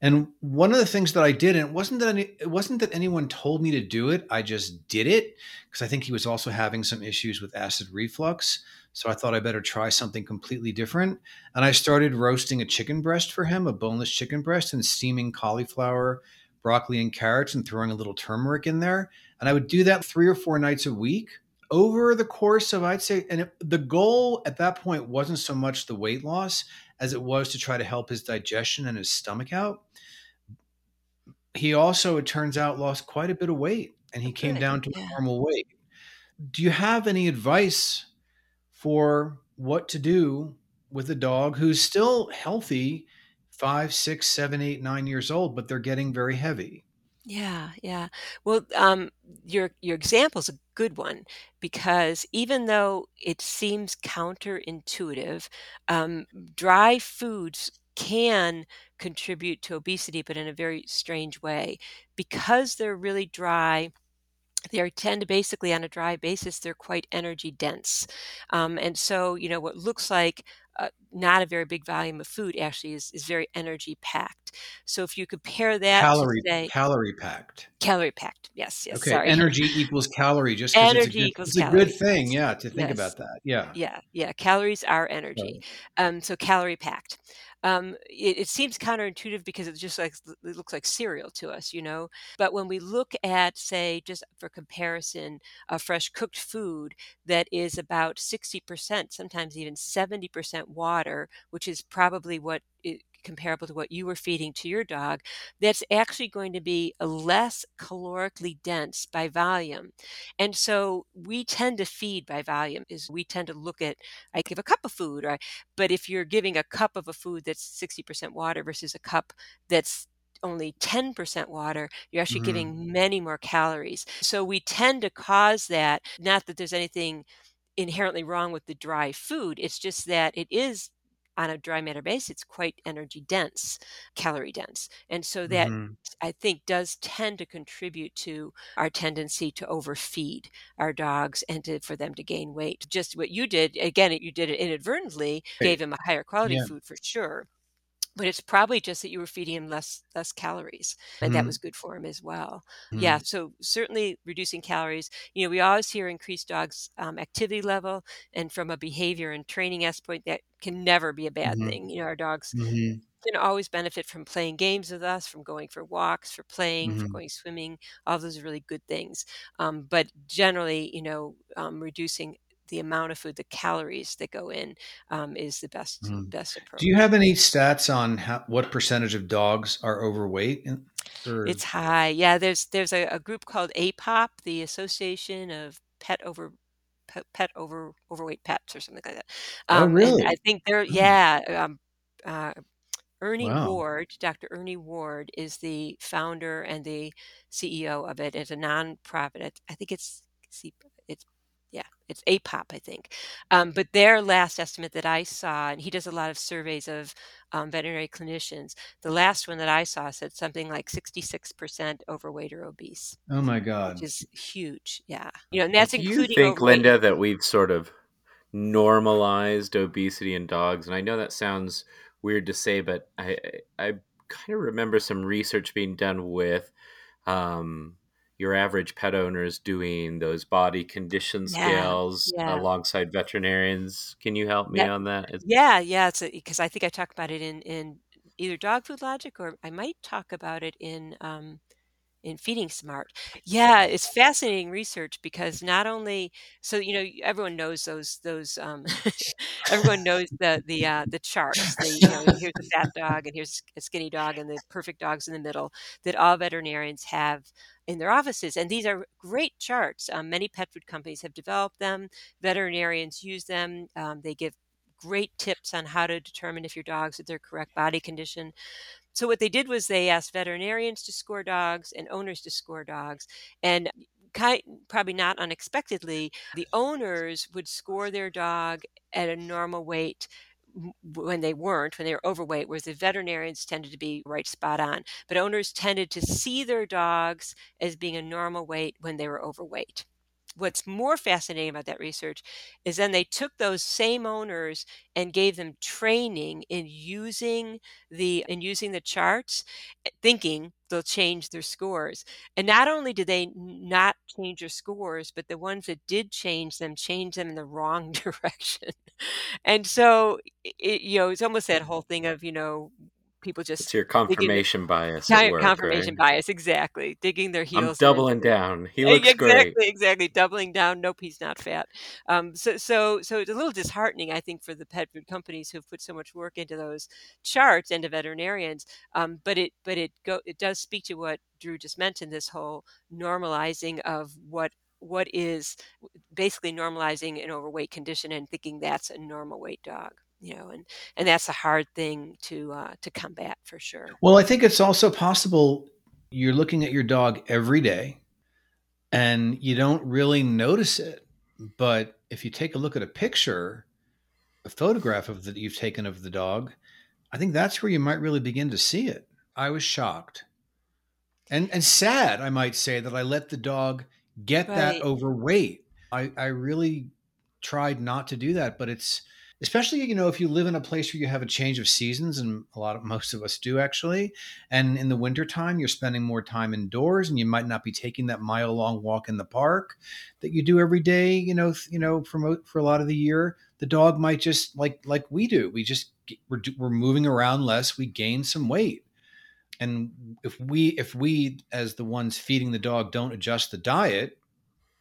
Speaker 3: And one of the things that I did, and it wasn't that any, it wasn't that anyone told me to do it. I just did it because I think he was also having some issues with acid reflux. So I thought I better try something completely different. And I started roasting a chicken breast for him, a boneless chicken breast, and steaming cauliflower, broccoli, and carrots, and throwing a little turmeric in there. And I would do that three or four nights a week over the course of, I'd say, and it, the goal at that point wasn't so much the weight loss as it was to try to help his digestion and his stomach out. He also, it turns out, lost quite a bit of weight and he came
Speaker 2: Good.
Speaker 3: down to a
Speaker 2: Yeah.
Speaker 3: normal weight. Do you have any advice for what to do with a dog who's still healthy, five, six, seven, eight, nine years old, but they're getting very heavy?
Speaker 2: Yeah, yeah. Well, um, your your example's a good one because even though it seems counterintuitive, um, dry foods can contribute to obesity, but in a very strange way. Because they're really dry, they tend to basically on a dry basis they're quite energy dense um, and so you know what looks like uh, not a very big volume of food actually is, is very energy packed so if you compare that
Speaker 3: Calorie,
Speaker 2: say
Speaker 3: calorie packed.
Speaker 2: calorie packed yes yes
Speaker 3: Okay,
Speaker 2: sorry
Speaker 3: energy equals calorie, just because it's a
Speaker 2: energy
Speaker 3: good,
Speaker 2: equals
Speaker 3: it's a good thing, yeah, to think
Speaker 2: yes
Speaker 3: about that. Yeah.
Speaker 2: yeah yeah calories are energy
Speaker 3: So,
Speaker 2: um, so calorie packed um, it, it seems counterintuitive because it just like it looks like cereal to us, you know. But when we look at, say, just for comparison, a fresh cooked food that is about 60%, sometimes even 70% water, which is probably what it, comparable to what you were feeding to your dog, that's actually going to be less calorically dense by volume. And so we tend to feed by volume is we tend to look at I give a cup of food, right? But if you're giving a cup of a food that's 60% water versus a cup that's only 10% water, you're actually mm. giving many more calories. So we tend to cause that. Not that there's anything inherently wrong with the dry food, it's just that it is on a dry matter base, it's quite energy dense, calorie dense. And so that mm-hmm. I think does tend to contribute to our tendency to overfeed our dogs and to, for them to gain weight. Just what you did, again, you did it inadvertently, gave them a higher quality yeah. food for sure but it's probably just that you were feeding him less less calories and mm-hmm. that was good for him as well mm-hmm. yeah so certainly reducing calories you know we always hear increased dogs um, activity level and from a behavior and training aspect that can never be a bad mm-hmm. thing you know our dogs mm-hmm. can always benefit from playing games with us from going for walks for playing for mm-hmm. going swimming all those are really good things um, but generally you know um, reducing the amount of food, the calories that go in, um, is the best mm. best approach.
Speaker 3: Do you have any stats on how, what percentage of dogs are overweight?
Speaker 2: Or? It's high. Yeah, there's there's a, a, group called APOP, the Association of Pet Over Pet, pet Over Overweight Pets, or something like that.
Speaker 3: Oh, um, oh, really?
Speaker 2: I think they're hmm. yeah. Um, uh, Ernie wow. Ward, Dr. Ernie Ward, is the founder and the CEO of it. It's a nonprofit. I think it's it's yeah, it's APOP, I think. Um, but their last estimate that I saw, and he does a lot of surveys of um, veterinary clinicians, the last one that I saw said something like 66% overweight or obese.
Speaker 3: Oh my God.
Speaker 2: Which is huge. Yeah. You know, and that's
Speaker 1: Do
Speaker 2: including.
Speaker 1: you think, overweight. Linda, that we've sort of normalized obesity in dogs? And I know that sounds weird to say, but I, I kind of remember some research being done with. Um, your average pet owners doing those body condition scales yeah. alongside veterinarians. Can you help me
Speaker 2: yeah,
Speaker 1: on that?
Speaker 2: It's- yeah, yeah. It's because I think I talk about it in in either Dog Food Logic or I might talk about it in um, in feeding smart. Yeah it's fascinating research because not only so you know everyone knows those those um, *laughs* everyone knows the the uh, the charts the, you know here's a fat dog and here's a skinny dog and the perfect dogs in the middle that all veterinarians have in their offices and these are great charts. Um, many pet food companies have developed them. Veterinarians use them. Um, they give great tips on how to determine if your dog's at their correct body condition so what they did was they asked veterinarians to score dogs and owners to score dogs, and kind, probably not unexpectedly, the owners would score their dog at a normal weight when they weren't, when they were overweight, whereas the veterinarians tended to be right spot on. But owners tended to see their dogs as being a normal weight when they were overweight what's more fascinating about that research is then they took those same owners and gave them training in using the in using the charts eh, thinking they'll change their scores. And not only did they not change their scores but the ones that did change them changed them in the wrong *laughs* direction. And so it, you know it's almost that whole thing of you know people just
Speaker 1: it's your confirmation bias.
Speaker 2: Work, confirmation right? bias, exactly. Digging their heels.
Speaker 1: I'm doubling down. He looks
Speaker 2: exactly,
Speaker 1: great.
Speaker 2: Exactly, doubling down. Nope, he's not fat. Um, so, so, so it's a little disheartening, I think, for the pet food companies who've put so much work into those charts and to veterinarians. Um, but it, but it go, it does speak to what Drew just mentioned. This whole normalizing of what what is basically normalizing an overweight condition and thinking that's a normal weight dog you know and and that's a hard thing to uh, to combat for sure.
Speaker 3: Well i think it's also possible you're looking at your dog every day and you don't really notice it but if you take a look at a picture a photograph of that you've taken of the dog i think that's where you might really begin to see it. I was shocked. And and sad i might say that i let the dog get right. that overweight. I i really tried not to do that but it's especially you know if you live in a place where you have a change of seasons and a lot of most of us do actually and in the wintertime you're spending more time indoors and you might not be taking that mile long walk in the park that you do every day you know you know for for a lot of the year the dog might just like like we do we just we're, we're moving around less we gain some weight. And if we if we as the ones feeding the dog don't adjust the diet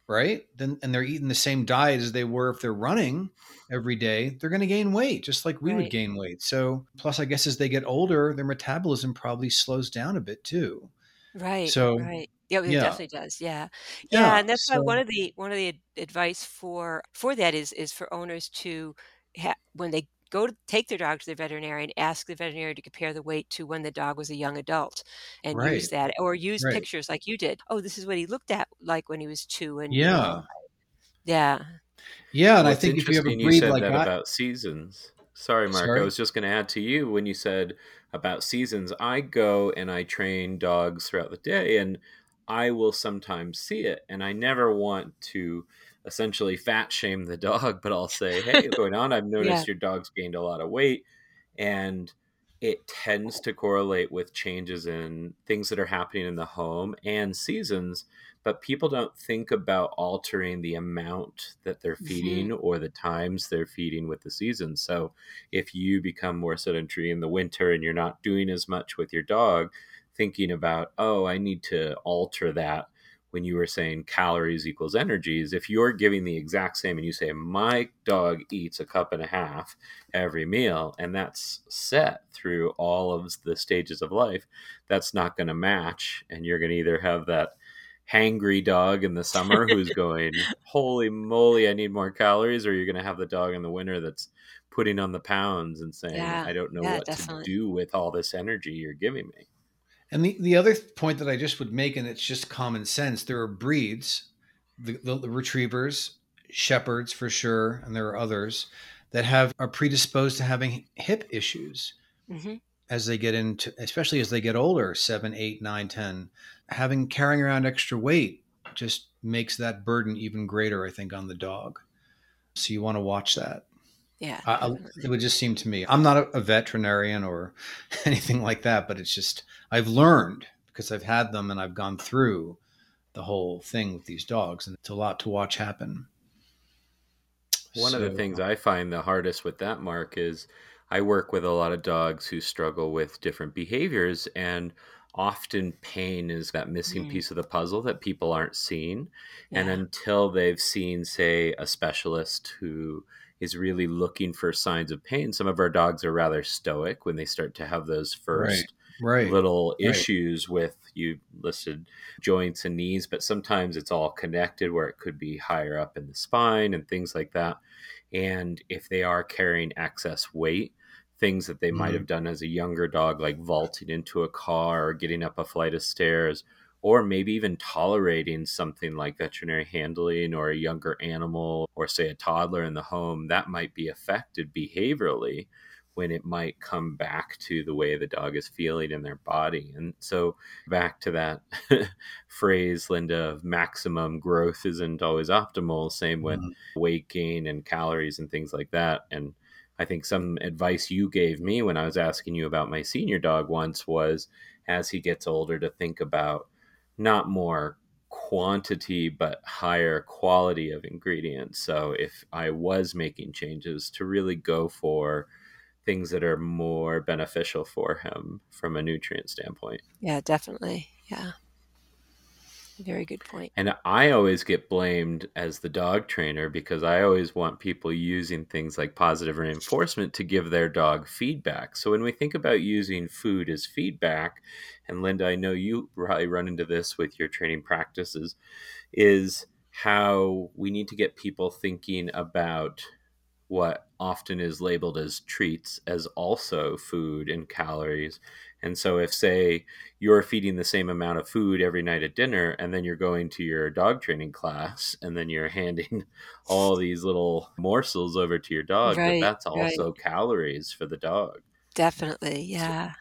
Speaker 3: right? Then and they're eating the same diet as they were if they're running every day, they're going to gain weight just like we right. would gain weight. So plus I guess as they get older, their metabolism probably slows down a bit too.
Speaker 2: Right.
Speaker 3: So
Speaker 2: right. Yeah, it yeah. definitely does. Yeah. yeah. Yeah, and that's so, why one of the one of the advice for for that is is for owners to ha- when they go to take their dog to the veterinarian, ask the veterinarian to compare the weight to when the dog was a young adult and right. use that or use right. pictures like you did. Oh, this is what he looked at like when he was two. And
Speaker 3: yeah. You know,
Speaker 2: yeah.
Speaker 3: Yeah. And well, I think if you ever
Speaker 1: you said
Speaker 3: like
Speaker 1: that, that about seasons. Sorry, Mark. Sorry? I was just going to add to you when you said about seasons. I go and I train dogs throughout the day and I will sometimes see it. And I never want to essentially fat shame the dog, but I'll say, hey, what's going on? I've *laughs* noticed yeah. your dog's gained a lot of weight. And it tends to correlate with changes in things that are happening in the home and seasons. But people don't think about altering the amount that they're feeding mm-hmm. or the times they're feeding with the seasons. So if you become more sedentary in the winter and you're not doing as much with your dog, thinking about, oh, I need to alter that when you were saying calories equals energies, if you're giving the exact same and you say, my dog eats a cup and a half every meal, and that's set through all of the stages of life, that's not going to match. And you're going to either have that hangry dog in the summer who's *laughs* going, holy moly, I need more calories, or you're going to have the dog in the winter that's putting on the pounds and saying, yeah, I don't know yeah, what definitely. to do with all this energy you're giving me.
Speaker 3: And the, the other point that I just would make, and it's just common sense, there are breeds, the, the, the retrievers, shepherds for sure, and there are others that have are predisposed to having hip issues mm-hmm. as they get into, especially as they get older, seven, eight, nine, ten. Having carrying around extra weight just makes that burden even greater, I think, on the dog. So you want to watch that.
Speaker 2: Yeah,
Speaker 3: I, it would just seem to me. I'm not a, a veterinarian or *laughs* anything like that, but it's just I've learned because I've had them and I've gone through the whole thing with these dogs, and it's a lot to watch happen.
Speaker 1: One so, of the things I find the hardest with that, Mark, is I work with a lot of dogs who struggle with different behaviors, and often pain is that missing mm. piece of the puzzle that people aren't seeing. Yeah. And until they've seen, say, a specialist who is really looking for signs of pain, some of our dogs are rather stoic when they start to have those first. Right right. little right. issues with you listed joints and knees, but sometimes it's all connected where it could be higher up in the spine and things like that. And if they are carrying excess weight, things that they mm-hmm. might have done as a younger dog, like vaulting into a car or getting up a flight of stairs, or maybe even tolerating something like veterinary handling or a younger animal, or say a toddler in the home, that might be affected behaviorally when it might come back to the way the dog is feeling in their body. And so, back to that *laughs* phrase, Linda, of maximum growth isn't always optimal. Same with mm-hmm. weight gain and calories and things like that. And I think some advice you gave me when I was asking you about my senior dog once was as he gets older to think about not more quantity but higher quality of ingredients. So if I was making changes to really go for things that are more beneficial for him from a nutrient standpoint.
Speaker 2: Yeah, definitely. Yeah. Very good point.
Speaker 1: And I always get blamed as the dog trainer because I always want people using things like positive reinforcement to give their dog feedback. So when we think about using food as feedback, and Linda, I know you probably run into this with your training practices, is how we need to get people thinking about what often is labeled as treats as also food and calories. And so, if, say, you're feeding the same amount of food every night at dinner, and then you're going to your dog training class, *laughs* and then you're handing all these little morsels over to your dog, right, that's also right. calories for the dog.
Speaker 2: Definitely, yeah.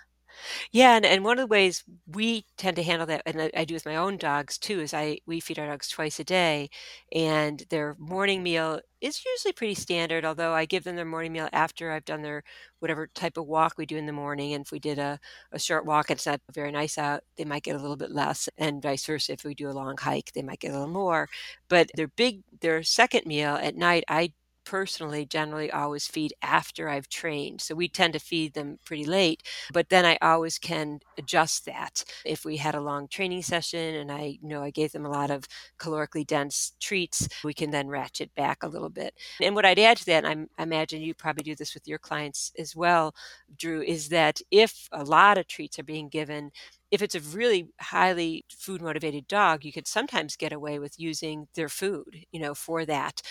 Speaker 2: Yeah, and and one of the ways we tend to handle that, and I I do with my own dogs too, is I we feed our dogs twice a day, and their morning meal is usually pretty standard, although I give them their morning meal after I've done their whatever type of walk we do in the morning, and if we did a a short walk and it's not very nice out, they might get a little bit less, and vice versa, if we do a long hike, they might get a little more, but their big their second meal at night, I personally generally always feed after I've trained. So we tend to feed them pretty late, but then I always can adjust that. If we had a long training session and I know I gave them a lot of calorically dense treats, we can then ratchet back a little bit. And what I'd add to that, and I imagine you probably do this with your clients as well, Drew, is that if a lot of treats are being given, if it's a really highly food motivated dog, you could sometimes get away with using their food, you know, for that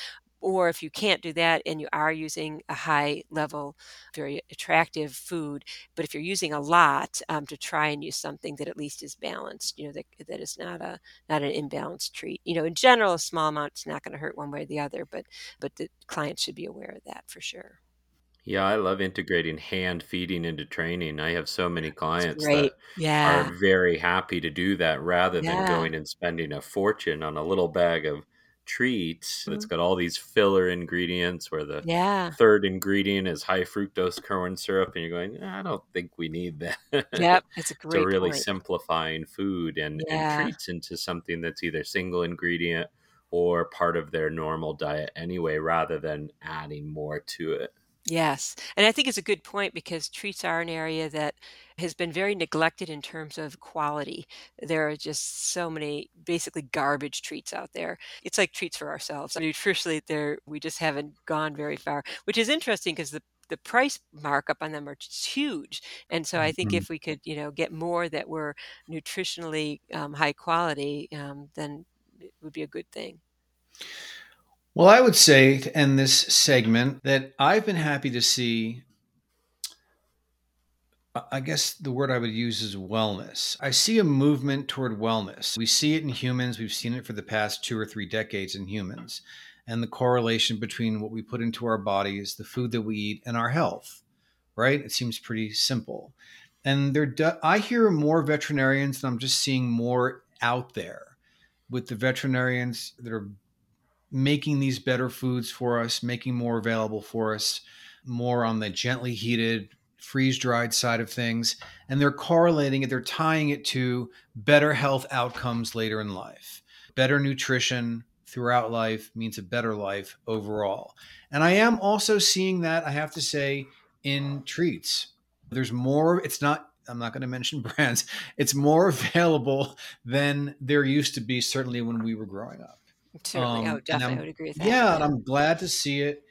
Speaker 2: or if you can't do that and you are using a high level, very attractive food, but if you're using a lot, um, to try and use something that at least is balanced, you know, that, that is not a not an imbalanced treat. You know, in general, a small amount is not going to hurt one way or the other, but but the client should be aware of that for sure.
Speaker 1: Yeah, I love integrating hand feeding into training. I have so many clients that
Speaker 2: Yeah.
Speaker 1: are very happy to do that rather than going and spending a fortune on a little bag of treats that's
Speaker 2: Mhm.
Speaker 1: got all these filler ingredients where the
Speaker 2: Yeah.
Speaker 1: third ingredient is high fructose corn syrup and you're going i don't think we need that
Speaker 2: Yep. *laughs* It's a
Speaker 1: so
Speaker 2: great
Speaker 1: really
Speaker 2: point.
Speaker 1: simplifying food and and treats into something that's either single ingredient or part of their normal diet anyway rather than adding more to it
Speaker 2: Yes, and I think it's a good point because treats are an area that has been very neglected in terms of quality. There are just so many basically garbage treats out there. It's like treats for ourselves. *laughs* Nutritionally, there we just haven't gone very far, which is interesting because the the price markup on them are just huge. And so I think
Speaker 3: Mhm.
Speaker 2: if we could, you know, get more that were nutritionally um, high quality, um, then it would be a good thing.
Speaker 3: Well, I would say to end this segment that I've been happy to see. I guess the word I would use is wellness. I see a movement toward wellness. We see it in humans. We've seen it for the past two or three decades in humans, and the correlation between what we put into our bodies, the food that we eat, and our health. Right? It seems pretty simple. And there, I hear more veterinarians, and I'm just seeing more out there with the veterinarians that are making these better foods for us, making more available for us, more on the gently heated, freeze dried side of things. And they're correlating it, they're tying it to better health outcomes later in life. Better nutrition throughout life means a better life overall. And I am also seeing that, I have to say, in treats. There's more, it's not. I'm not going to mention *laughs* brands. It's more available than there used to be, certainly when we were growing up.
Speaker 2: Oh,
Speaker 3: Um, and
Speaker 2: definitely. I would agree with that.
Speaker 3: yeah, and I'm glad to see it.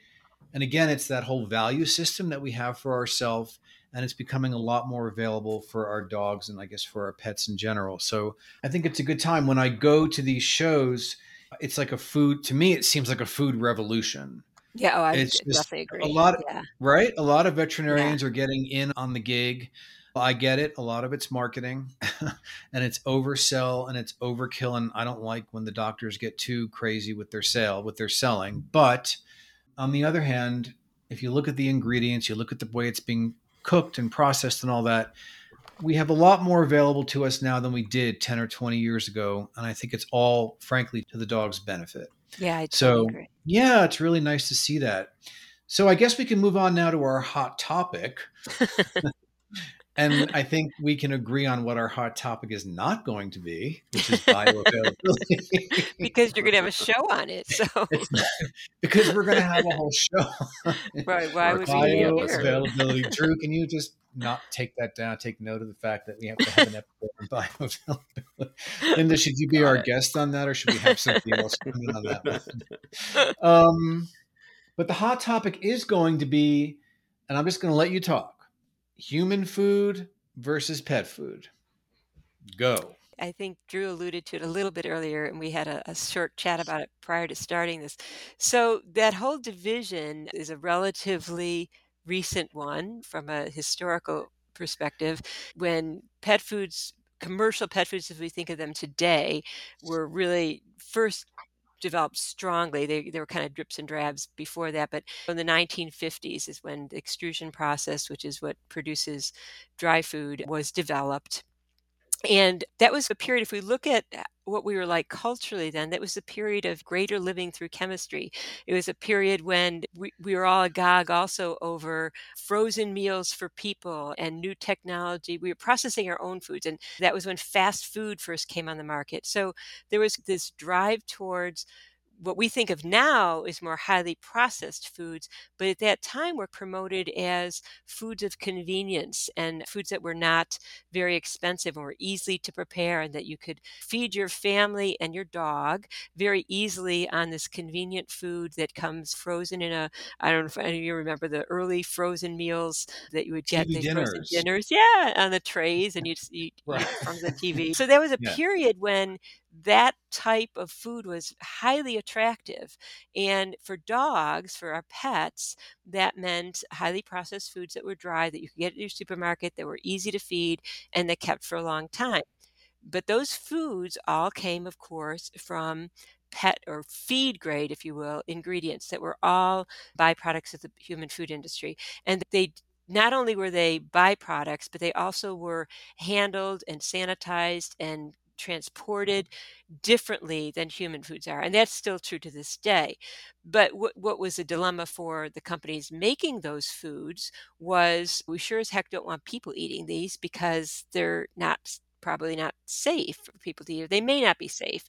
Speaker 3: And again, it's that whole value system that we have for ourselves, and it's becoming a lot more available for our dogs and I guess for our pets in general. So I think it's a good time when I go to these shows. It's like a food to me. It seems like a food revolution,
Speaker 2: Yeah, oh, I
Speaker 3: It's
Speaker 2: definitely
Speaker 3: a
Speaker 2: agree.
Speaker 3: lot,
Speaker 2: Yeah,
Speaker 3: right? A lot of
Speaker 2: yeah,
Speaker 3: veterinarians are getting in on the gig. I get it. A lot of it's marketing *laughs* and it's oversell and it's overkill. And I don't like when the doctors get too crazy with their sale, with their selling. But on the other hand, if you look at the ingredients, you look at the way it's being cooked and processed and all that, we have a lot more available to us now than we did 10 or 20 years ago. And I think it's all, frankly, to the dog's benefit.
Speaker 2: yeah, I
Speaker 3: So,
Speaker 2: agree.
Speaker 3: yeah, it's really nice to see that. So, I guess we can move on now to our hot topic. *laughs* And *laughs* I think we can agree on what our hot topic is not going to be, which is bioavailability. *laughs*
Speaker 2: Because you're gonna have a show on it, so *laughs*
Speaker 3: because we're going to have a whole show.
Speaker 2: Right, why would we be here?
Speaker 3: bioavailability. Drew, can you just not take that down? Take note of the fact that we have to have an episode on bioavailability. Linda, should you be
Speaker 1: Got
Speaker 3: our
Speaker 1: it.
Speaker 3: guest on that, or should we have somebody else come in on that one? Um, but the hot topic is going to be, and I'm just going to let you talk human food versus pet food. Go.
Speaker 2: I think Drew alluded to it a little bit earlier, and we had a, a short chat about it prior to starting this. So, that whole division is a relatively recent one from a historical perspective. When pet foods, commercial pet foods as we think of them today, were really first developed strongly. They, they were kind of drips and drabs before that, but in the 1950s is when the extrusion process, which is what produces dry food, was developed. And that was a period, if we look at uh, what we were like culturally then, that was a period of greater living through chemistry. It was a period when we, we were all agog also over frozen meals for people and new technology. We were processing our own foods. And that was when fast food first came on the market. So there was this drive towards what we think of now is more highly processed foods, but at that time were promoted as foods of convenience and foods that were not very expensive and were easy to prepare and that you could feed your family and your dog very easily on this convenient food that comes frozen in a I don't know if any of you remember the early frozen meals that you would get
Speaker 3: TV dinners.
Speaker 2: dinners yeah on the trays and *laughs* you'd eat, right. from the TV *laughs* so there was a yeah. period when that type of food was highly attractive. And for dogs, for our pets, that meant highly processed foods that were dry, that you could get at your supermarket, that were easy to feed, and that kept for a long time. But those foods all came, of course, from pet or feed grade, if you will, ingredients that were all byproducts of the human food industry. And they not only were they byproducts, but they also were handled and sanitized and transported differently than human foods are. And that's still true to this day. But what, what was a dilemma for the companies making those foods was we sure as heck don't want people eating these because they're not probably not safe for people to eat. They may not be safe.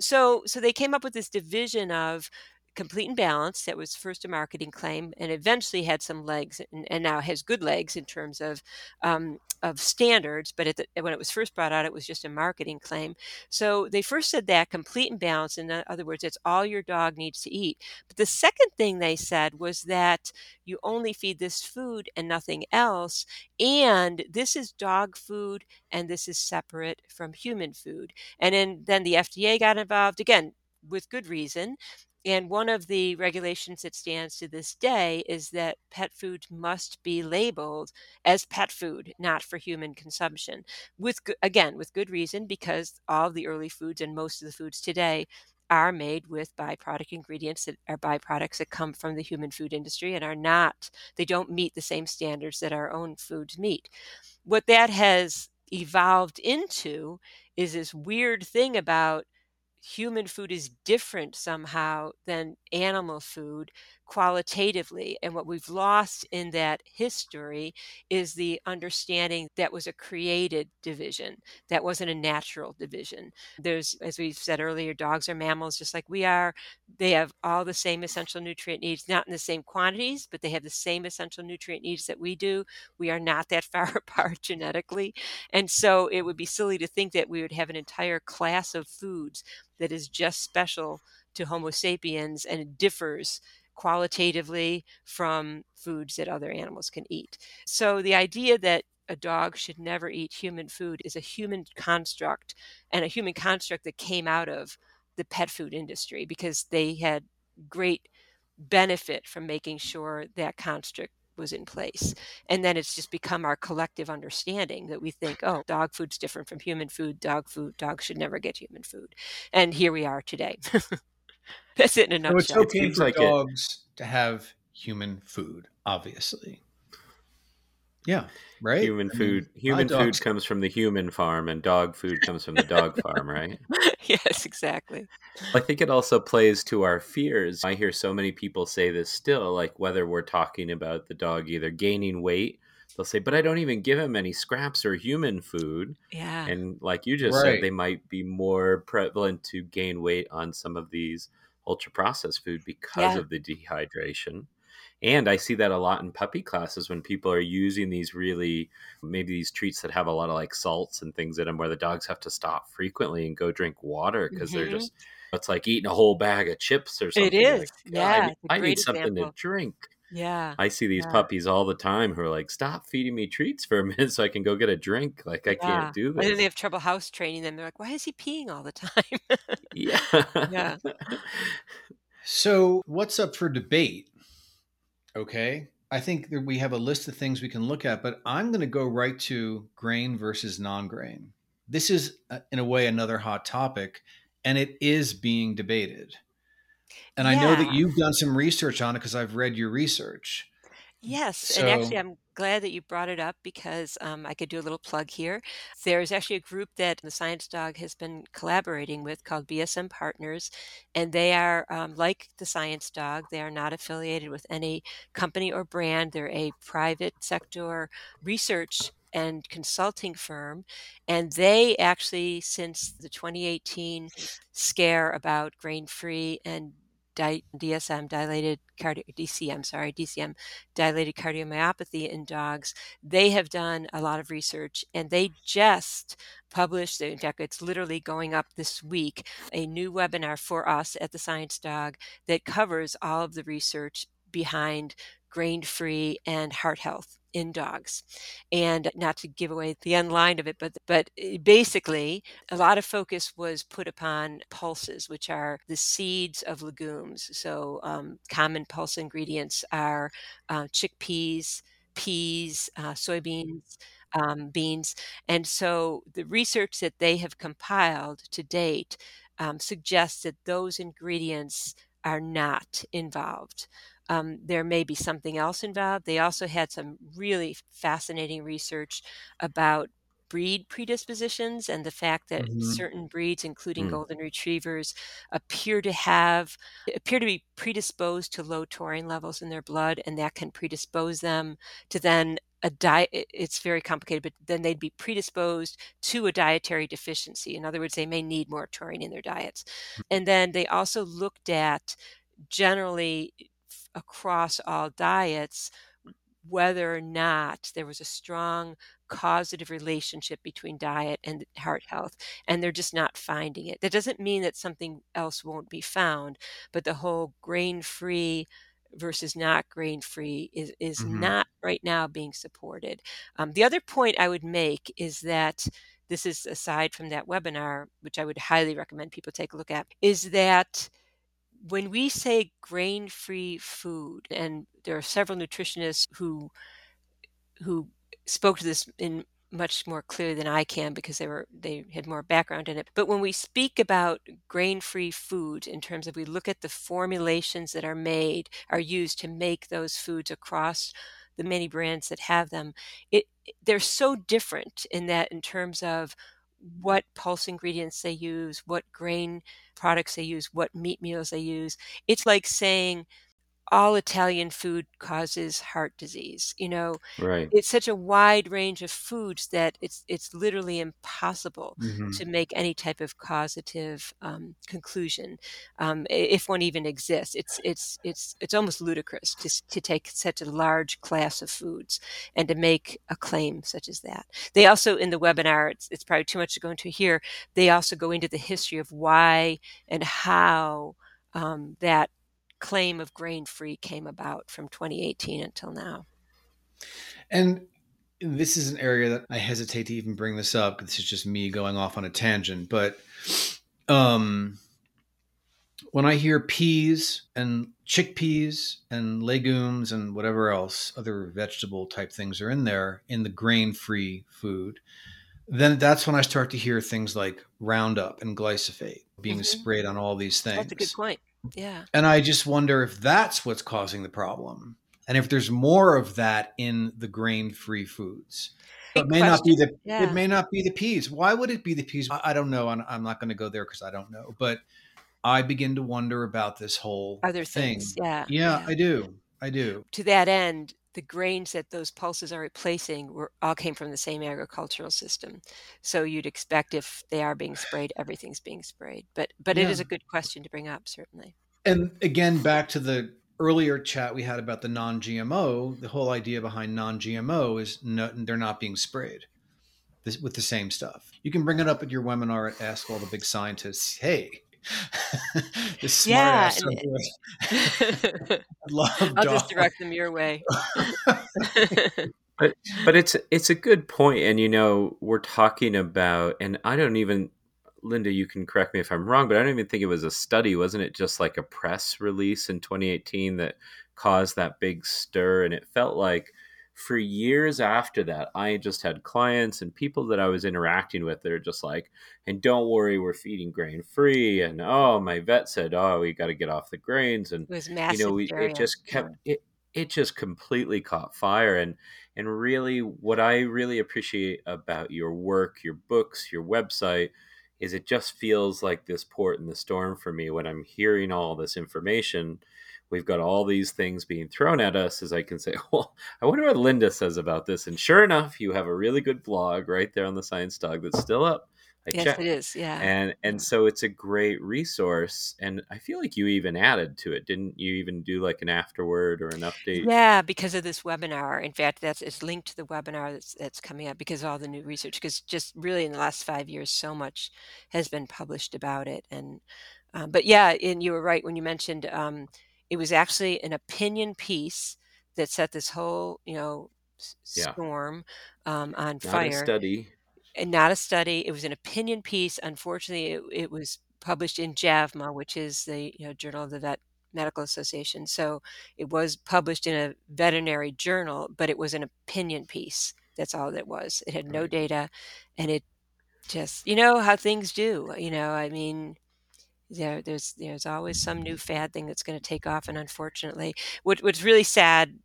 Speaker 2: So so they came up with this division of complete and balanced that was first a marketing claim and eventually had some legs and, and now has good legs in terms of um, of standards but the, when it was first brought out it was just a marketing claim. So they first said that complete and balanced in other words it's all your dog needs to eat. But the second thing they said was that you only feed this food and nothing else and this is dog food and this is separate from human food. And then then the fda got involved again with good reason and one of the regulations that stands to this day is that pet food must be labeled as pet food, not for human consumption. With again, with good reason, because all the early foods and most of the foods today are made with byproduct ingredients that are byproducts that come from the human food industry and are not, they don't meet the same standards that our own foods meet. What that has evolved into is this weird thing about human food is different somehow than animal food qualitatively. And what we've lost in that history is the understanding that was a created division, that wasn't a natural division. There's, as we said earlier, dogs are mammals just like we are. They have all the same essential nutrient needs, not in the same quantities, but they have the same essential nutrient needs that we do. We are not that *laughs* far apart genetically. And so it would be silly to think that we would have an entire class of foods that is just special to Homo sapiens and it differs qualitatively from foods that other animals can eat. So the idea that a dog should never eat human food is a human construct and a human construct that came out of the pet food industry because they had great benefit from making sure that construct was in place. And then it's just become our collective understanding that we think, oh, dog food's different from human food. Dog food, dogs should never get human food. And here we are today. *laughs* That's it in a nutshell.
Speaker 3: So it's okay for like dogs it. to have human food, obviously. Yeah, right.
Speaker 1: Human food. I mean, human food comes from the human farm, and dog food comes from the dog farm, right? *laughs*
Speaker 2: yes, exactly.
Speaker 1: I think it also plays to our fears. I hear so many people say this still, like whether we're talking about the dog either gaining weight, they'll say, "But I don't even give him any scraps or human food."
Speaker 2: Yeah,
Speaker 1: and like you just right. said, they might be more prevalent to gain weight on some of these ultra processed food because yeah. of the dehydration. And I see that a lot in puppy classes when people are using these really, maybe these treats that have a lot of like salts and things in them where the dogs have to stop frequently and go drink water because mm-hmm. they're just, it's like eating a whole bag of chips or something.
Speaker 2: It is.
Speaker 1: Like,
Speaker 2: yeah.
Speaker 1: I, I need something to drink.
Speaker 2: Yeah.
Speaker 1: I see these
Speaker 2: yeah.
Speaker 1: puppies all the time who are like, stop feeding me treats for a *laughs* minute so I can go get a drink. Like, I yeah. can't do this.
Speaker 2: And then they have trouble house training them. They're like, why is he peeing all the time? *laughs*
Speaker 1: yeah.
Speaker 2: yeah. *laughs*
Speaker 3: So, what's up for debate? Okay. I think that we have a list of things we can look at, but I'm going to go right to grain versus non grain. This is, uh, in a way, another hot topic, and it is being debated. And I know that you've done some research on it because I've read your research.
Speaker 2: Yes, and actually, I'm glad that you brought it up because um, I could do a little plug here. There's actually a group that the Science Dog has been collaborating with called BSM Partners, and they are um, like the Science Dog. They are not affiliated with any company or brand. They're a private sector research and consulting firm. And they actually, since the 2018 scare about grain free and DSM, dilated cardio, DCM, sorry, DCM, dilated cardiomyopathy in dogs. They have done a lot of research and they just published, in fact, it's literally going up this week, a new webinar for us at the Science Dog that covers all of the research behind grain free and heart health in dogs and not to give away the end line of it but but eh, basically a lot of focus was put upon pulses which are the seeds of legumes. So um, common pulse ingredients are uh, chickpeas peas uh, soybeans um, beans. And so the research that they have compiled to date um, suggests that those ingredients are not involved um, there may be something else involved. They also had some really fascinating research about breed predispositions and the fact that mm-hmm. certain breeds including mm. golden retrievers appear to have appear to be predisposed to low taurine levels in their blood and that can predispose them to then a diet it's very complicated but then they'd be predisposed to a dietary deficiency in other words they may need more taurine in their diets mm. and then they also looked at generally across all diets whether or not there was a strong causative relationship between diet and heart health and they're just not finding it that doesn't mean that something else won't be found but the whole grain free versus not grain free is, is mm-hmm. not right now being supported um, the other point i would make is that this is aside from that webinar which i would highly recommend people take a look at is that when we say grain free food, and there are several nutritionists who who spoke to this in much more clearly than I can because they were they had more background in it. But when we speak about grain-free food in terms of we look at the formulations that are made are used to make those foods across the many brands that have them, it they're so different in that in terms of what pulse ingredients they use, what grain products they use, what meat meals they use. It's like saying all Italian food causes heart disease. You know,
Speaker 1: right.
Speaker 2: it's such a wide range of foods that it's it's literally impossible mm-hmm. to make any type of causative um, conclusion, um, if one even exists. It's it's it's it's almost ludicrous to to take such a large class of foods and to make a claim such as that. They also in the webinar, it's it's probably too much to go into here. They also go into the history of why and how um, that claim of grain free came about from 2018 until now.
Speaker 3: And this is an area that I hesitate to even bring this up. This is just me going off on a tangent. But um, when I hear peas and chickpeas and legumes and whatever else, other vegetable type things are in there in the grain free food, then that's when I start to hear things like Roundup and glyphosate being mm-hmm. sprayed on all these things.
Speaker 2: That's a good point. Yeah.
Speaker 3: And I just wonder if that's what's causing the problem. And if there's more of that in the grain free foods. It may question. not be the yeah. it may not be the peas. Why would it be the peas? I, I don't know. I'm, I'm not going to go there because I don't know. But I begin to wonder about this whole
Speaker 2: other
Speaker 3: thing.
Speaker 2: things. Yeah,
Speaker 3: yeah, yeah, I do. I do.
Speaker 2: To that end, the grains that those pulses are replacing were all came from the same agricultural system. So you'd expect if they are being sprayed, everything's being sprayed. But but yeah. it is a good question to bring up, certainly.
Speaker 3: And again, back to the earlier chat we had about the non-GMO, the whole idea behind non-GMO is no, they're not being sprayed with the same stuff. You can bring it up at your webinar at Ask All the Big Scientists. Hey, *laughs*
Speaker 2: this smart yeah, ass *laughs* love *laughs* I'll dog. just direct them your way.
Speaker 1: but but it's it's a good point, and you know we're talking about, and I don't even, Linda, you can correct me if I'm wrong, but I don't even think it was a study. Wasn't it just like a press release in 2018 that caused that big stir? And it felt like for years after that, I just had clients and people that I was interacting with that are just like, and don't worry, we're feeding grain free. And oh, my vet said, oh, we got to get off the grains. And,
Speaker 2: It was massive.
Speaker 1: you know, we, it just kept, it, it just completely caught fire. And, and really, what I really appreciate about your work, your books, your website, is it just feels like this port in the storm for me when I'm hearing all this information we've got all these things being thrown at us as I can say, *laughs* well, I wonder what Linda says about this. And sure enough, you have a really good blog right there on the Science Dog that's still up. I
Speaker 2: Yes,
Speaker 1: checked.
Speaker 2: it is. Yeah.
Speaker 1: And and so it's a great resource. And I feel like you even added to it. Didn't you even do like an afterword or an update?
Speaker 2: Yeah, because of this webinar. In fact, that's it's linked to the webinar that's that's coming up because of all the new research. Because just really in the last five years, so much has been published about it. And um, but yeah, and you were right when you mentioned um, it was actually an opinion piece that set this whole you know s-
Speaker 1: Yeah.
Speaker 2: storm um, on
Speaker 1: Not a
Speaker 2: fire
Speaker 1: study.
Speaker 2: and not a study. It was an opinion piece. Unfortunately, it, it was published in JAVMA, which is the you know Journal of the Vet Medical Association. So it was published in a veterinary journal, but it was an opinion piece. That's all it was. It had no
Speaker 3: Right.
Speaker 2: data, and it just you know how things do. You know, I mean. There, there's there's always some new fad thing that's going to take off, and unfortunately, what what's really sad,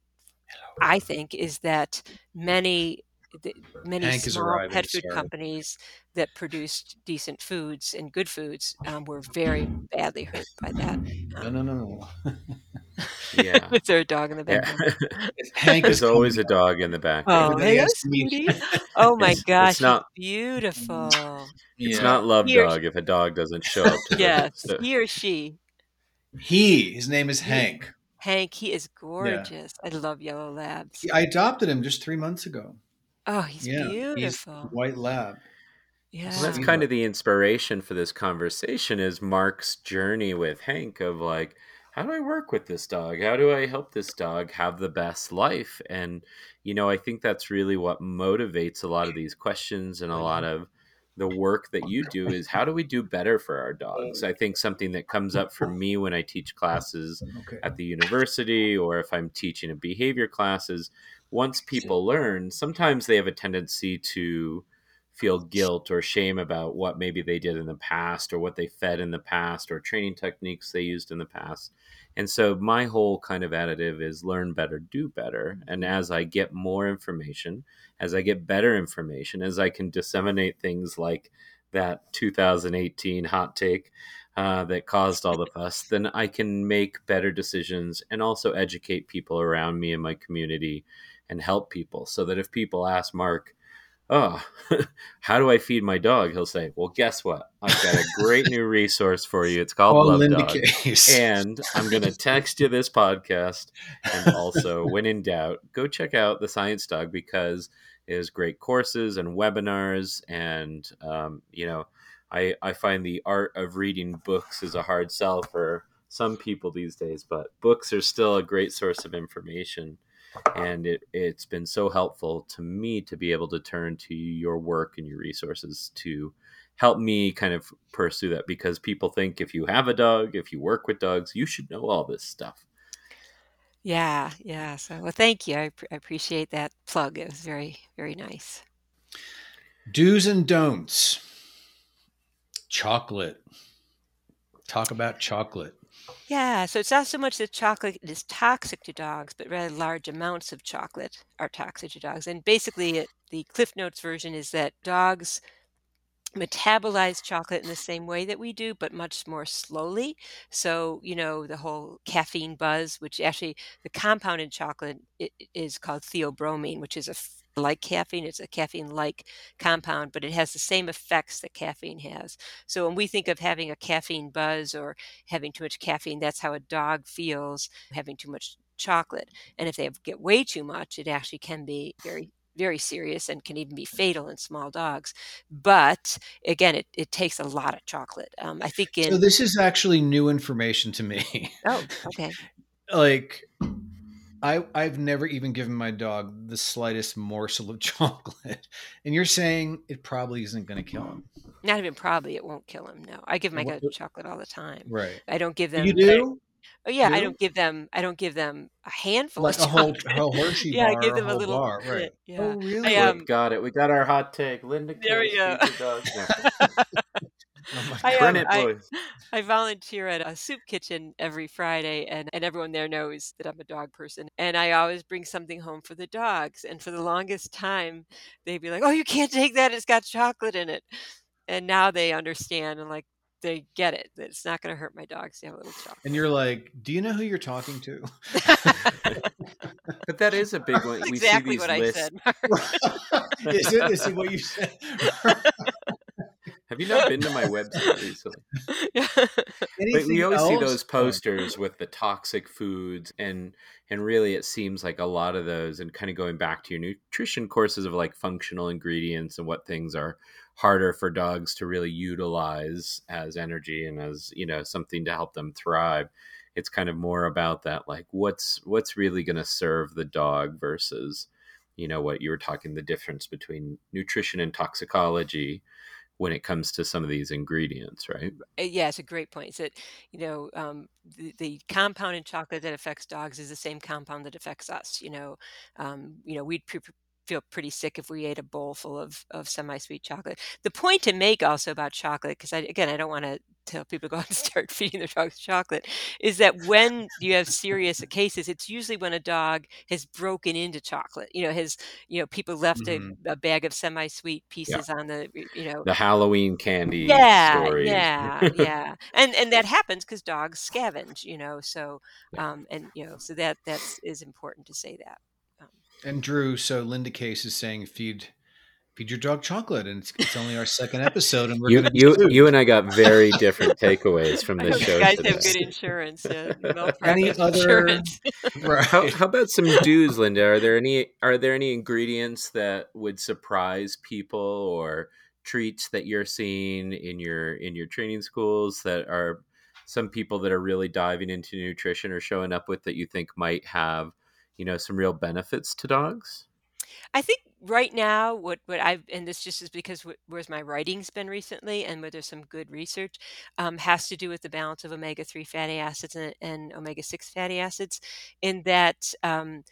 Speaker 2: I think, is that many the, many
Speaker 3: Hank
Speaker 2: small pet food
Speaker 3: sorry.
Speaker 2: companies that produced decent foods and good foods um, were very *clears throat* badly hurt by that.
Speaker 3: No, no, no, no. *laughs*
Speaker 1: Yeah. *laughs*
Speaker 2: With a dog in the
Speaker 1: yeah.
Speaker 2: background. *laughs* *laughs*
Speaker 3: Hank is
Speaker 1: There's always a dog in the background.
Speaker 2: Oh,
Speaker 3: Everybody
Speaker 2: hey,
Speaker 3: has to meet-
Speaker 2: sweetie. Oh my
Speaker 1: It's-
Speaker 2: gosh,
Speaker 1: it's not-
Speaker 2: he's beautiful.
Speaker 1: It's
Speaker 3: Yeah.
Speaker 1: not love
Speaker 2: He
Speaker 1: dog if a dog doesn't show up to the
Speaker 2: Yes,
Speaker 1: so-
Speaker 2: he or she.
Speaker 3: He, his name is
Speaker 2: He.
Speaker 3: Hank.
Speaker 2: Hank, he is gorgeous. I love yellow labs.
Speaker 3: I adopted him just three months ago.
Speaker 2: Oh, he's
Speaker 3: yeah, he's
Speaker 2: beautiful.
Speaker 3: a white lab.
Speaker 2: Yeah.
Speaker 1: Well, that's kind of the inspiration for this conversation is Mark's journey with Hank of like, how do I work with this dog? How do I help this dog have the best life? And, you know, I think that's really what motivates a lot of these questions and a lot mm-hmm. of the work that you do is how do we do better for our dogs? Mm. I think something that comes up for me when I teach classes
Speaker 3: Okay.
Speaker 1: at the university or if I'm teaching a behavior classes, once people learn, sometimes they have a tendency to feel guilt or shame about what maybe they did in the past or what they fed in the past or training techniques they used in the past. And so my whole kind of additive is learn better, do better. And as I get more information, as I get better information, as I can disseminate things like that 2018 hot take uh, that caused all the fuss, then I can make better decisions and also educate people around me in my community and help people so that if people ask Mark, oh, *laughs* how do I feed my dog? He'll say, well, guess what? I've got a *laughs* great new resource for you. It's called
Speaker 3: Call
Speaker 1: Love
Speaker 3: Linda
Speaker 1: Dog.
Speaker 3: Case.
Speaker 1: And I'm going to text you this podcast. And also, *laughs* when in doubt, go check out the Science Dog because there's great courses and webinars. And, um, you know, I, I find the art of reading books is a hard sell for some people these days, but books are still a great source of information. And it, it's been so helpful to me to be able to turn to your work and your resources to help me kind of pursue that because people think if you have a dog, if you work with dogs, you should know all this stuff.
Speaker 2: Yeah, yeah. So, well, thank you. I, pr- I appreciate that plug. It was very, very nice.
Speaker 3: Do's and don'ts. Chocolate. Talk about chocolate.
Speaker 2: Yeah, so it's not so much that chocolate is toxic to dogs, but rather large amounts of chocolate are toxic to dogs. And basically, it, the Cliff Notes version is that dogs metabolize chocolate in the same way that we do, but much more slowly. So, you know, the whole caffeine buzz, which actually the compound in chocolate is called theobromine, which is a like caffeine. It's a caffeine-like compound, but it has the same effects that caffeine has. So when we think of having a caffeine buzz or having too much caffeine, that's how a dog feels having too much chocolate. And if they have, get way too much, it actually can be very very serious and can even be fatal in small dogs. But again, it, it takes a lot of chocolate. Um, I think in
Speaker 3: So this is actually new information to me.
Speaker 2: oh *laughs* okay
Speaker 3: like I I've never even given my dog the slightest morsel of *laughs* chocolate. And you're saying it probably isn't going to kill him.
Speaker 2: not even probably it won't kill him. No, I give my
Speaker 3: What-
Speaker 2: dogs chocolate all the time.
Speaker 3: Right.
Speaker 2: I don't give them.
Speaker 3: You do?
Speaker 2: Oh yeah, I
Speaker 3: do?
Speaker 2: don't give them I don't give them a handful
Speaker 3: Like
Speaker 2: of
Speaker 3: a whole,
Speaker 2: chocolate.
Speaker 3: whole Hershey *laughs*
Speaker 2: Yeah, I
Speaker 3: bar
Speaker 2: give
Speaker 3: or a
Speaker 2: them a little
Speaker 3: bar, right?
Speaker 2: Yeah.
Speaker 3: Oh, really?
Speaker 2: I,
Speaker 1: Look,
Speaker 2: um,
Speaker 1: got it. We got our hot take. Linda
Speaker 2: There we go. *laughs*
Speaker 1: feed your dogs now.
Speaker 3: Oh my
Speaker 2: I,
Speaker 3: God.
Speaker 1: Print
Speaker 2: um, I. I volunteer at a soup kitchen every Friday, and, and everyone there knows that I'm a dog person. And I always bring something home for the dogs. And for the longest time, they'd be like, "Oh, you can't take that; it's got chocolate in it." And now they understand and like they get it that it's not going to hurt my dogs to have a little chocolate.
Speaker 3: And you're like, do you know who you're talking to?
Speaker 1: But that is a big *laughs* one.
Speaker 2: That's
Speaker 1: we
Speaker 2: exactly
Speaker 1: see these
Speaker 2: what I said. *laughs*
Speaker 3: is it? Is it what you said? *laughs*
Speaker 1: Have you not been to my *laughs* website recently? But
Speaker 3: Anything
Speaker 1: we always see those posters with the toxic foods and and really it seems like a lot of those and kind of going back to your nutrition courses of like functional ingredients and what things are harder for dogs to really utilize as energy and as you know something to help them thrive it's kind of more about that like what's what's really going to serve the dog versus you know what you were talking the difference between nutrition and toxicology when it comes to some of these ingredients right
Speaker 2: Uh, yeah, it's a great point. It's that you know um, the, the compound in chocolate that affects dogs is the same compound that affects us. You know, um, you know we'd pre- feel pretty sick if we ate a bowl full of, of semi-sweet chocolate. The point to make also about chocolate, because I, again, I don't want to tell people to go out and *laughs* start feeding their dogs chocolate, is that when you have serious cases, it's usually when a dog has broken into chocolate. You know, has you know people left
Speaker 3: Mhm.
Speaker 2: a, a bag of semi-sweet pieces on the you know
Speaker 1: the halloween candy
Speaker 2: yeah
Speaker 1: stories
Speaker 2: yeah yeah and and that *laughs* happens because dogs scavenge you know so um and you know so that that's is important to say that
Speaker 3: And Drew, so Linda Case is saying feed feed your dog chocolate, and it's, it's only our second episode, and we're
Speaker 1: you
Speaker 3: going to be
Speaker 1: you
Speaker 3: sued.
Speaker 1: you and I got very different *laughs* takeaways from
Speaker 2: I
Speaker 1: this
Speaker 2: hope
Speaker 1: show
Speaker 2: you guys
Speaker 1: today.
Speaker 2: have good insurance uh, *laughs*
Speaker 3: Any
Speaker 2: malpractice
Speaker 3: other
Speaker 2: insurance *laughs*
Speaker 3: right?
Speaker 1: How, how about some do's, Linda? Are there any are there any ingredients that would surprise people or treats that you're seeing in your in your training schools that are some people that are really diving into nutrition or showing up with that you think might have you know some real benefits to dogs?
Speaker 2: I think right now, what what I've and this just is because wh- where's my writing's been recently, and where there's some good research, um, has to do with the balance of omega three fatty acids and, and omega six fatty acids, in that um,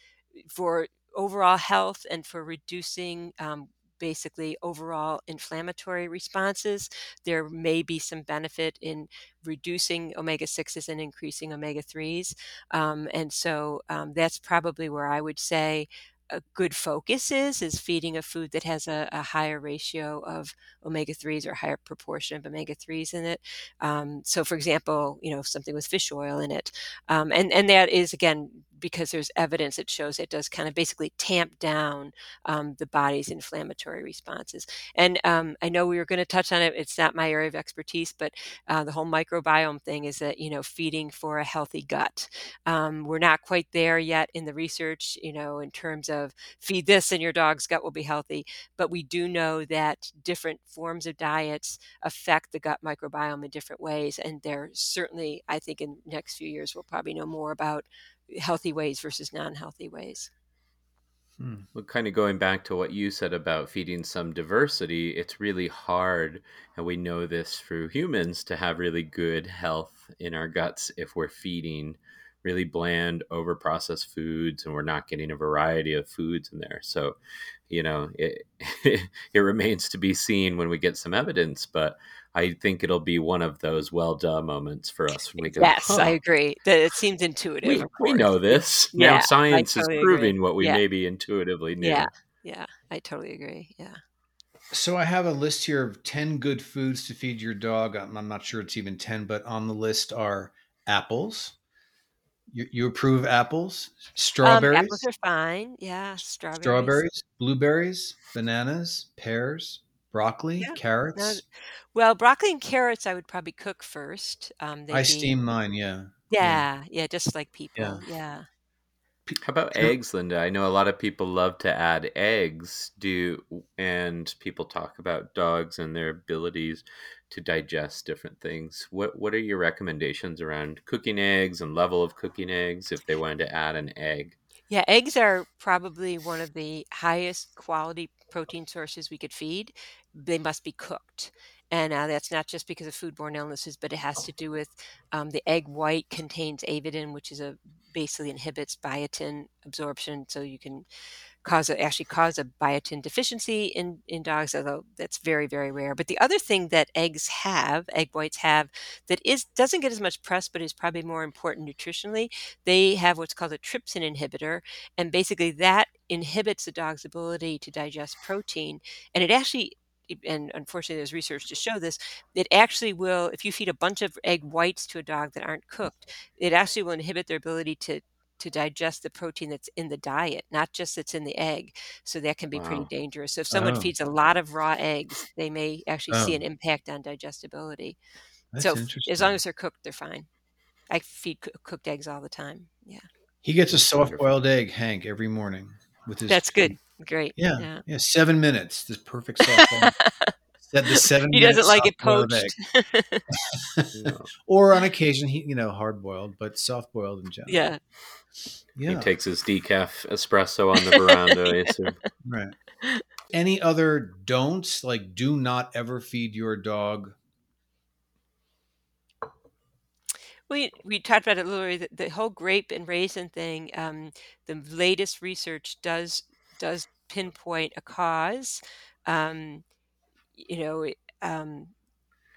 Speaker 2: for overall health and for reducing. Um, basically overall inflammatory responses there may be some benefit in reducing omega-6s and increasing omega-3s um, and so um, that's probably where i would say a good focus is is feeding a food that has a, a higher ratio of omega 3s or higher proportion of omega 3s in it. Um, so, for example, you know something with fish oil in it, um, and and that is again because there's evidence that shows it does kind of basically tamp down um, the body's inflammatory responses. And um, I know we were going to touch on it. It's not my area of expertise, but uh, the whole microbiome thing is that you know feeding for a healthy gut. Um, we're not quite there yet in the research, you know, in terms of feed this and your dog's gut will be healthy. But we do know that different forms of diets affect the gut microbiome in different ways. And there certainly, I think, in the next few years, we'll probably know more about healthy ways versus non healthy ways.
Speaker 3: Hmm.
Speaker 1: Well, kind of going back to what you said about feeding some diversity, it's really hard, and we know this through humans, to have really good health in our guts if we're feeding really bland, over processed foods and we're not getting a variety of foods in there. So, you know, it, *laughs* it remains to be seen when we get some evidence, but I think it'll be one of those well done moments for us when we go,
Speaker 2: Yes,
Speaker 1: huh,
Speaker 2: I agree. That it seems intuitive.
Speaker 1: we, we know this. *laughs*
Speaker 2: Yeah,
Speaker 1: now science
Speaker 2: totally
Speaker 1: is
Speaker 2: agree.
Speaker 1: proving what we
Speaker 2: Yeah.
Speaker 1: maybe intuitively knew.
Speaker 2: Yeah, yeah, I totally agree. Yeah.
Speaker 3: So I have a list here of 10 good foods to feed your dog. I'm, I'm not sure it's even 10, but on the list are apples. You, you approve apples, strawberries,
Speaker 2: Um, apples are fine. Yeah, strawberries.
Speaker 3: strawberries, blueberries, bananas, pears, broccoli,
Speaker 2: Yeah,
Speaker 3: carrots.
Speaker 2: Well, broccoli and carrots, I would probably cook first. Um, they'd
Speaker 3: I
Speaker 2: be,
Speaker 3: steam mine, yeah.
Speaker 2: Yeah, yeah, just like people.
Speaker 3: Yeah.
Speaker 2: Yeah.
Speaker 1: How about
Speaker 3: Sure.
Speaker 1: eggs, Linda? I know a lot of people love to add eggs. Do and people talk about dogs and their abilities to digest different things. What what are your recommendations around cooking eggs and level of cooking eggs if they wanted to add an egg?
Speaker 2: Yeah, eggs are probably one of the highest quality protein sources we could feed. They must be cooked. and uh, that's not just because of foodborne illnesses, but it has to do with um, the egg white contains avidin, which is a basically inhibits biotin absorption, so you can cause a, actually cause a biotin deficiency in in dogs, although that's very very rare. But the other thing that eggs have, egg whites have, that is doesn't get as much press, but is probably more important nutritionally. They have what's called a trypsin inhibitor, and basically that inhibits the dog's ability to digest protein, and it actually and unfortunately there's research to show this it actually will if you feed a bunch of egg whites to a dog that aren't cooked it actually will inhibit their ability to to digest the protein that's in the diet, not just that's in the egg. So that can be wow. pretty dangerous. So if someone oh. feeds a lot of raw eggs, they may actually oh. see an impact on digestibility. That's so as long as they're cooked, they're fine. I feed cooked eggs all the time. Yeah.
Speaker 3: He gets a soft boiled egg, Hank, every morning with his.
Speaker 2: That's good. Great.
Speaker 3: Yeah. Yeah. yeah seven minutes. This perfect soft *laughs*
Speaker 2: That the seven. he doesn't like it poached. *laughs* *laughs*
Speaker 3: or on occasion, he you know hard boiled, but soft boiled in general.
Speaker 2: Yeah.
Speaker 1: Yeah. He takes his decaf espresso on the veranda, I assume.
Speaker 3: Right. Any other don'ts? Like, do not ever feed your dog.
Speaker 2: We we talked about it literally the, the whole grape and raisin thing. Um, the latest research does does pinpoint a cause. Um, you know, um,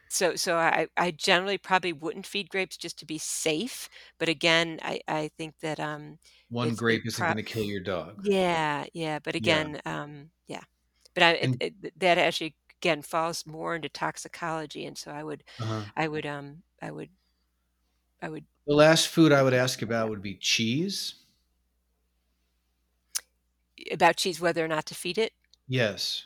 Speaker 2: so so I, I generally probably wouldn't feed grapes just to be safe. But again, I, I think that um
Speaker 3: one grape isn't pro- going to kill your dog.
Speaker 2: Yeah, yeah. But again, yeah. um yeah. But I and, it, that actually again falls more into toxicology, and so I would uh-huh. I would um I would I would.
Speaker 3: The last food I would ask about would be cheese.
Speaker 2: About cheese, whether or not to feed it.
Speaker 3: Yes.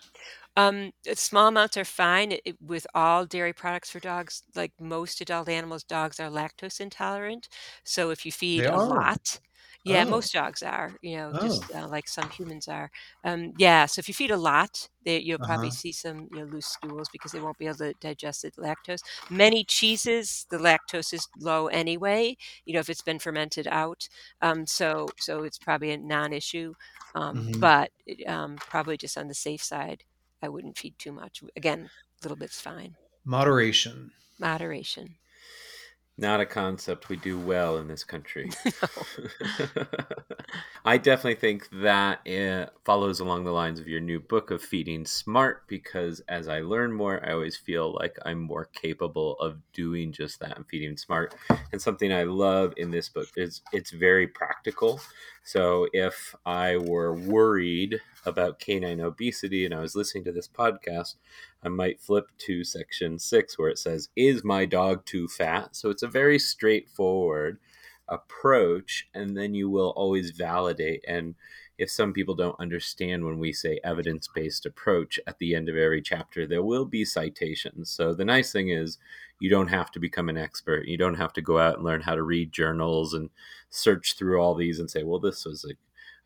Speaker 2: Um, uh, small amounts are fine it, with all dairy products for dogs. Like most adult animals, dogs are lactose intolerant. So if you feed a lot, yeah, Oh. most dogs are, you know, just uh, like some humans are. Um, yeah, so if you feed a lot, they, you'll probably Uh-huh. see some you know, loose stools because they won't be able to digest the lactose. Many cheeses, the lactose is low anyway. You know, if it's been fermented out, um, so so it's probably a non-issue. Um, hmm but um, probably just on the safe side. I wouldn't feed too much. Again, a little bit's fine.
Speaker 3: Moderation.
Speaker 2: Moderation.
Speaker 1: Not a concept we do well in this country. *laughs* *laughs* I definitely think that it follows along the lines of your new book of Feeding Smart because as I learn more, I always feel like I'm more capable of doing just that and feeding smart. And something I love in this book is it's very practical. So if I were worried about canine obesity and I was listening to this podcast, I might flip to section six where it says, Is my dog too fat? So it's a very straightforward approach, and then you will always validate. And if some people don't understand when we say evidence based approach at the end of every chapter, there will be citations. So the nice thing is, you don't have to become an expert. You don't have to go out and learn how to read journals and search through all these and say, well, this was a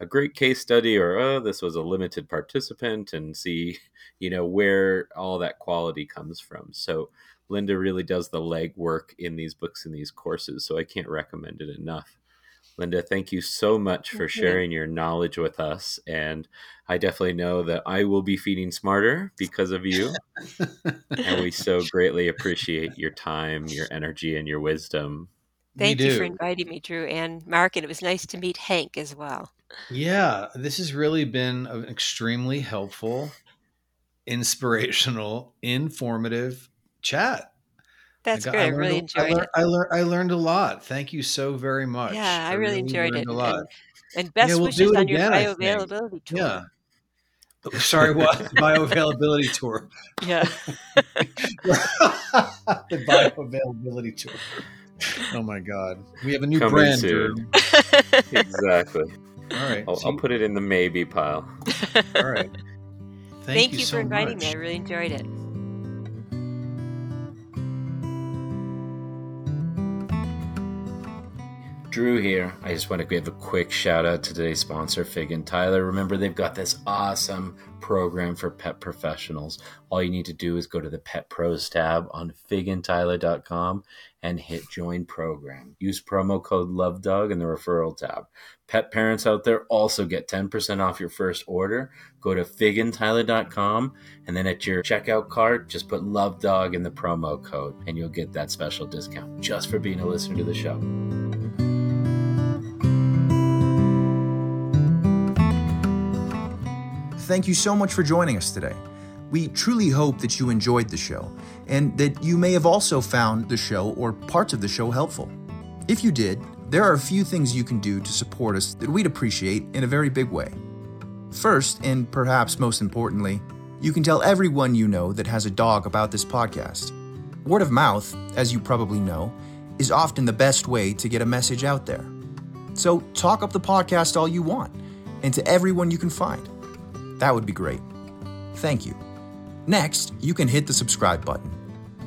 Speaker 1: a great case study or oh, this was a limited participant and see you know where all that quality comes from. So linda really does the legwork in these books and these courses so i can't recommend it enough. Linda thank you so much for sharing your knowledge with us and i definitely know that i will be feeding smarter because of you and we so *laughs* greatly appreciate your time your energy and your wisdom.
Speaker 2: Thank you for inviting me, Drew and Mark, and it was nice to meet Hank as well.
Speaker 3: Yeah, this has really been an extremely helpful, inspirational, informative chat.
Speaker 2: That's got, great. I, I really enjoyed
Speaker 3: I
Speaker 2: learned, it.
Speaker 3: I, learned, I learned a lot. Thank you so very much.
Speaker 2: Yeah, I, really, really enjoyed it. A lot. And, and best yeah, we'll wishes on again, your bioavailability tour.
Speaker 3: Yeah. Oh, sorry, what *laughs* bioavailability tour?
Speaker 2: Yeah, *laughs*
Speaker 3: the bioavailability tour. Oh my god, we have a new Coming brand.
Speaker 1: Soon. *laughs* exactly.
Speaker 3: All right.
Speaker 1: I'll, so I'll, put it in the maybe pile.
Speaker 3: All right. *laughs*
Speaker 2: Thank, Thank you, you so for inviting much. me. I really enjoyed it.
Speaker 1: Drew here. I just want to give a quick shout out to today's sponsor, Fig and Tyler. Remember, they've got this awesome program for pet professionals. All you need to do is go to the Pet Pros tab on figandtyler.com and hit join program. Use promo code LoveDog in the referral tab. Pet parents out there also get 10% off your first order. Go to figandtyler.com and then at your checkout cart, just put LoveDog in the promo code and you'll get that special discount just for being a listener to the show.
Speaker 4: Thank you so much for joining us today. We truly hope that you enjoyed the show and that you may have also found the show or parts of the show helpful. If you did, there are a few things you can do to support us that we'd appreciate in a very big way. First, and perhaps most importantly, you can tell everyone you know that has a dog about this podcast. Word of mouth, as you probably know, is often the best way to get a message out there. So talk up the podcast all you want and to everyone you can find. That would be great. Thank you. Next, you can hit the subscribe button.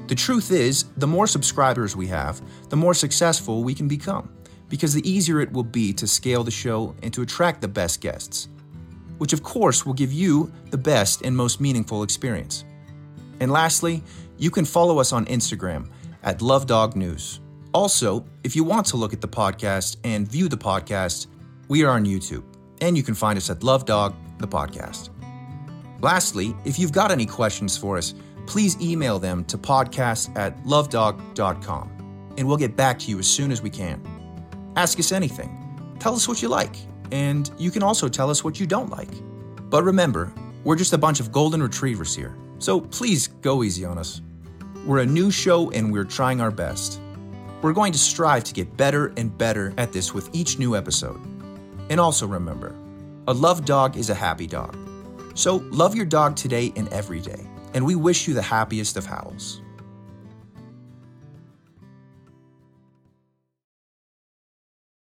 Speaker 4: The truth is, the more subscribers we have, the more successful we can become, because the easier it will be to scale the show and to attract the best guests, which of course will give you the best and most meaningful experience. And lastly, you can follow us on Instagram at LoveDog News. Also, if you want to look at the podcast and view the podcast, we are on YouTube, and you can find us at LoveDog the podcast. Lastly, if you've got any questions for us, please email them to podcast at lovedog.com and we'll get back to you as soon as we can. Ask us anything. Tell us what you like, and you can also tell us what you don't like. But remember, we're just a bunch of golden retrievers here, so please go easy on us. We're a new show and we're trying our best. We're going to strive to get better and better at this with each new episode. And also remember, a loved dog is a happy dog. So love your dog today and every day, and we wish you the happiest of howls.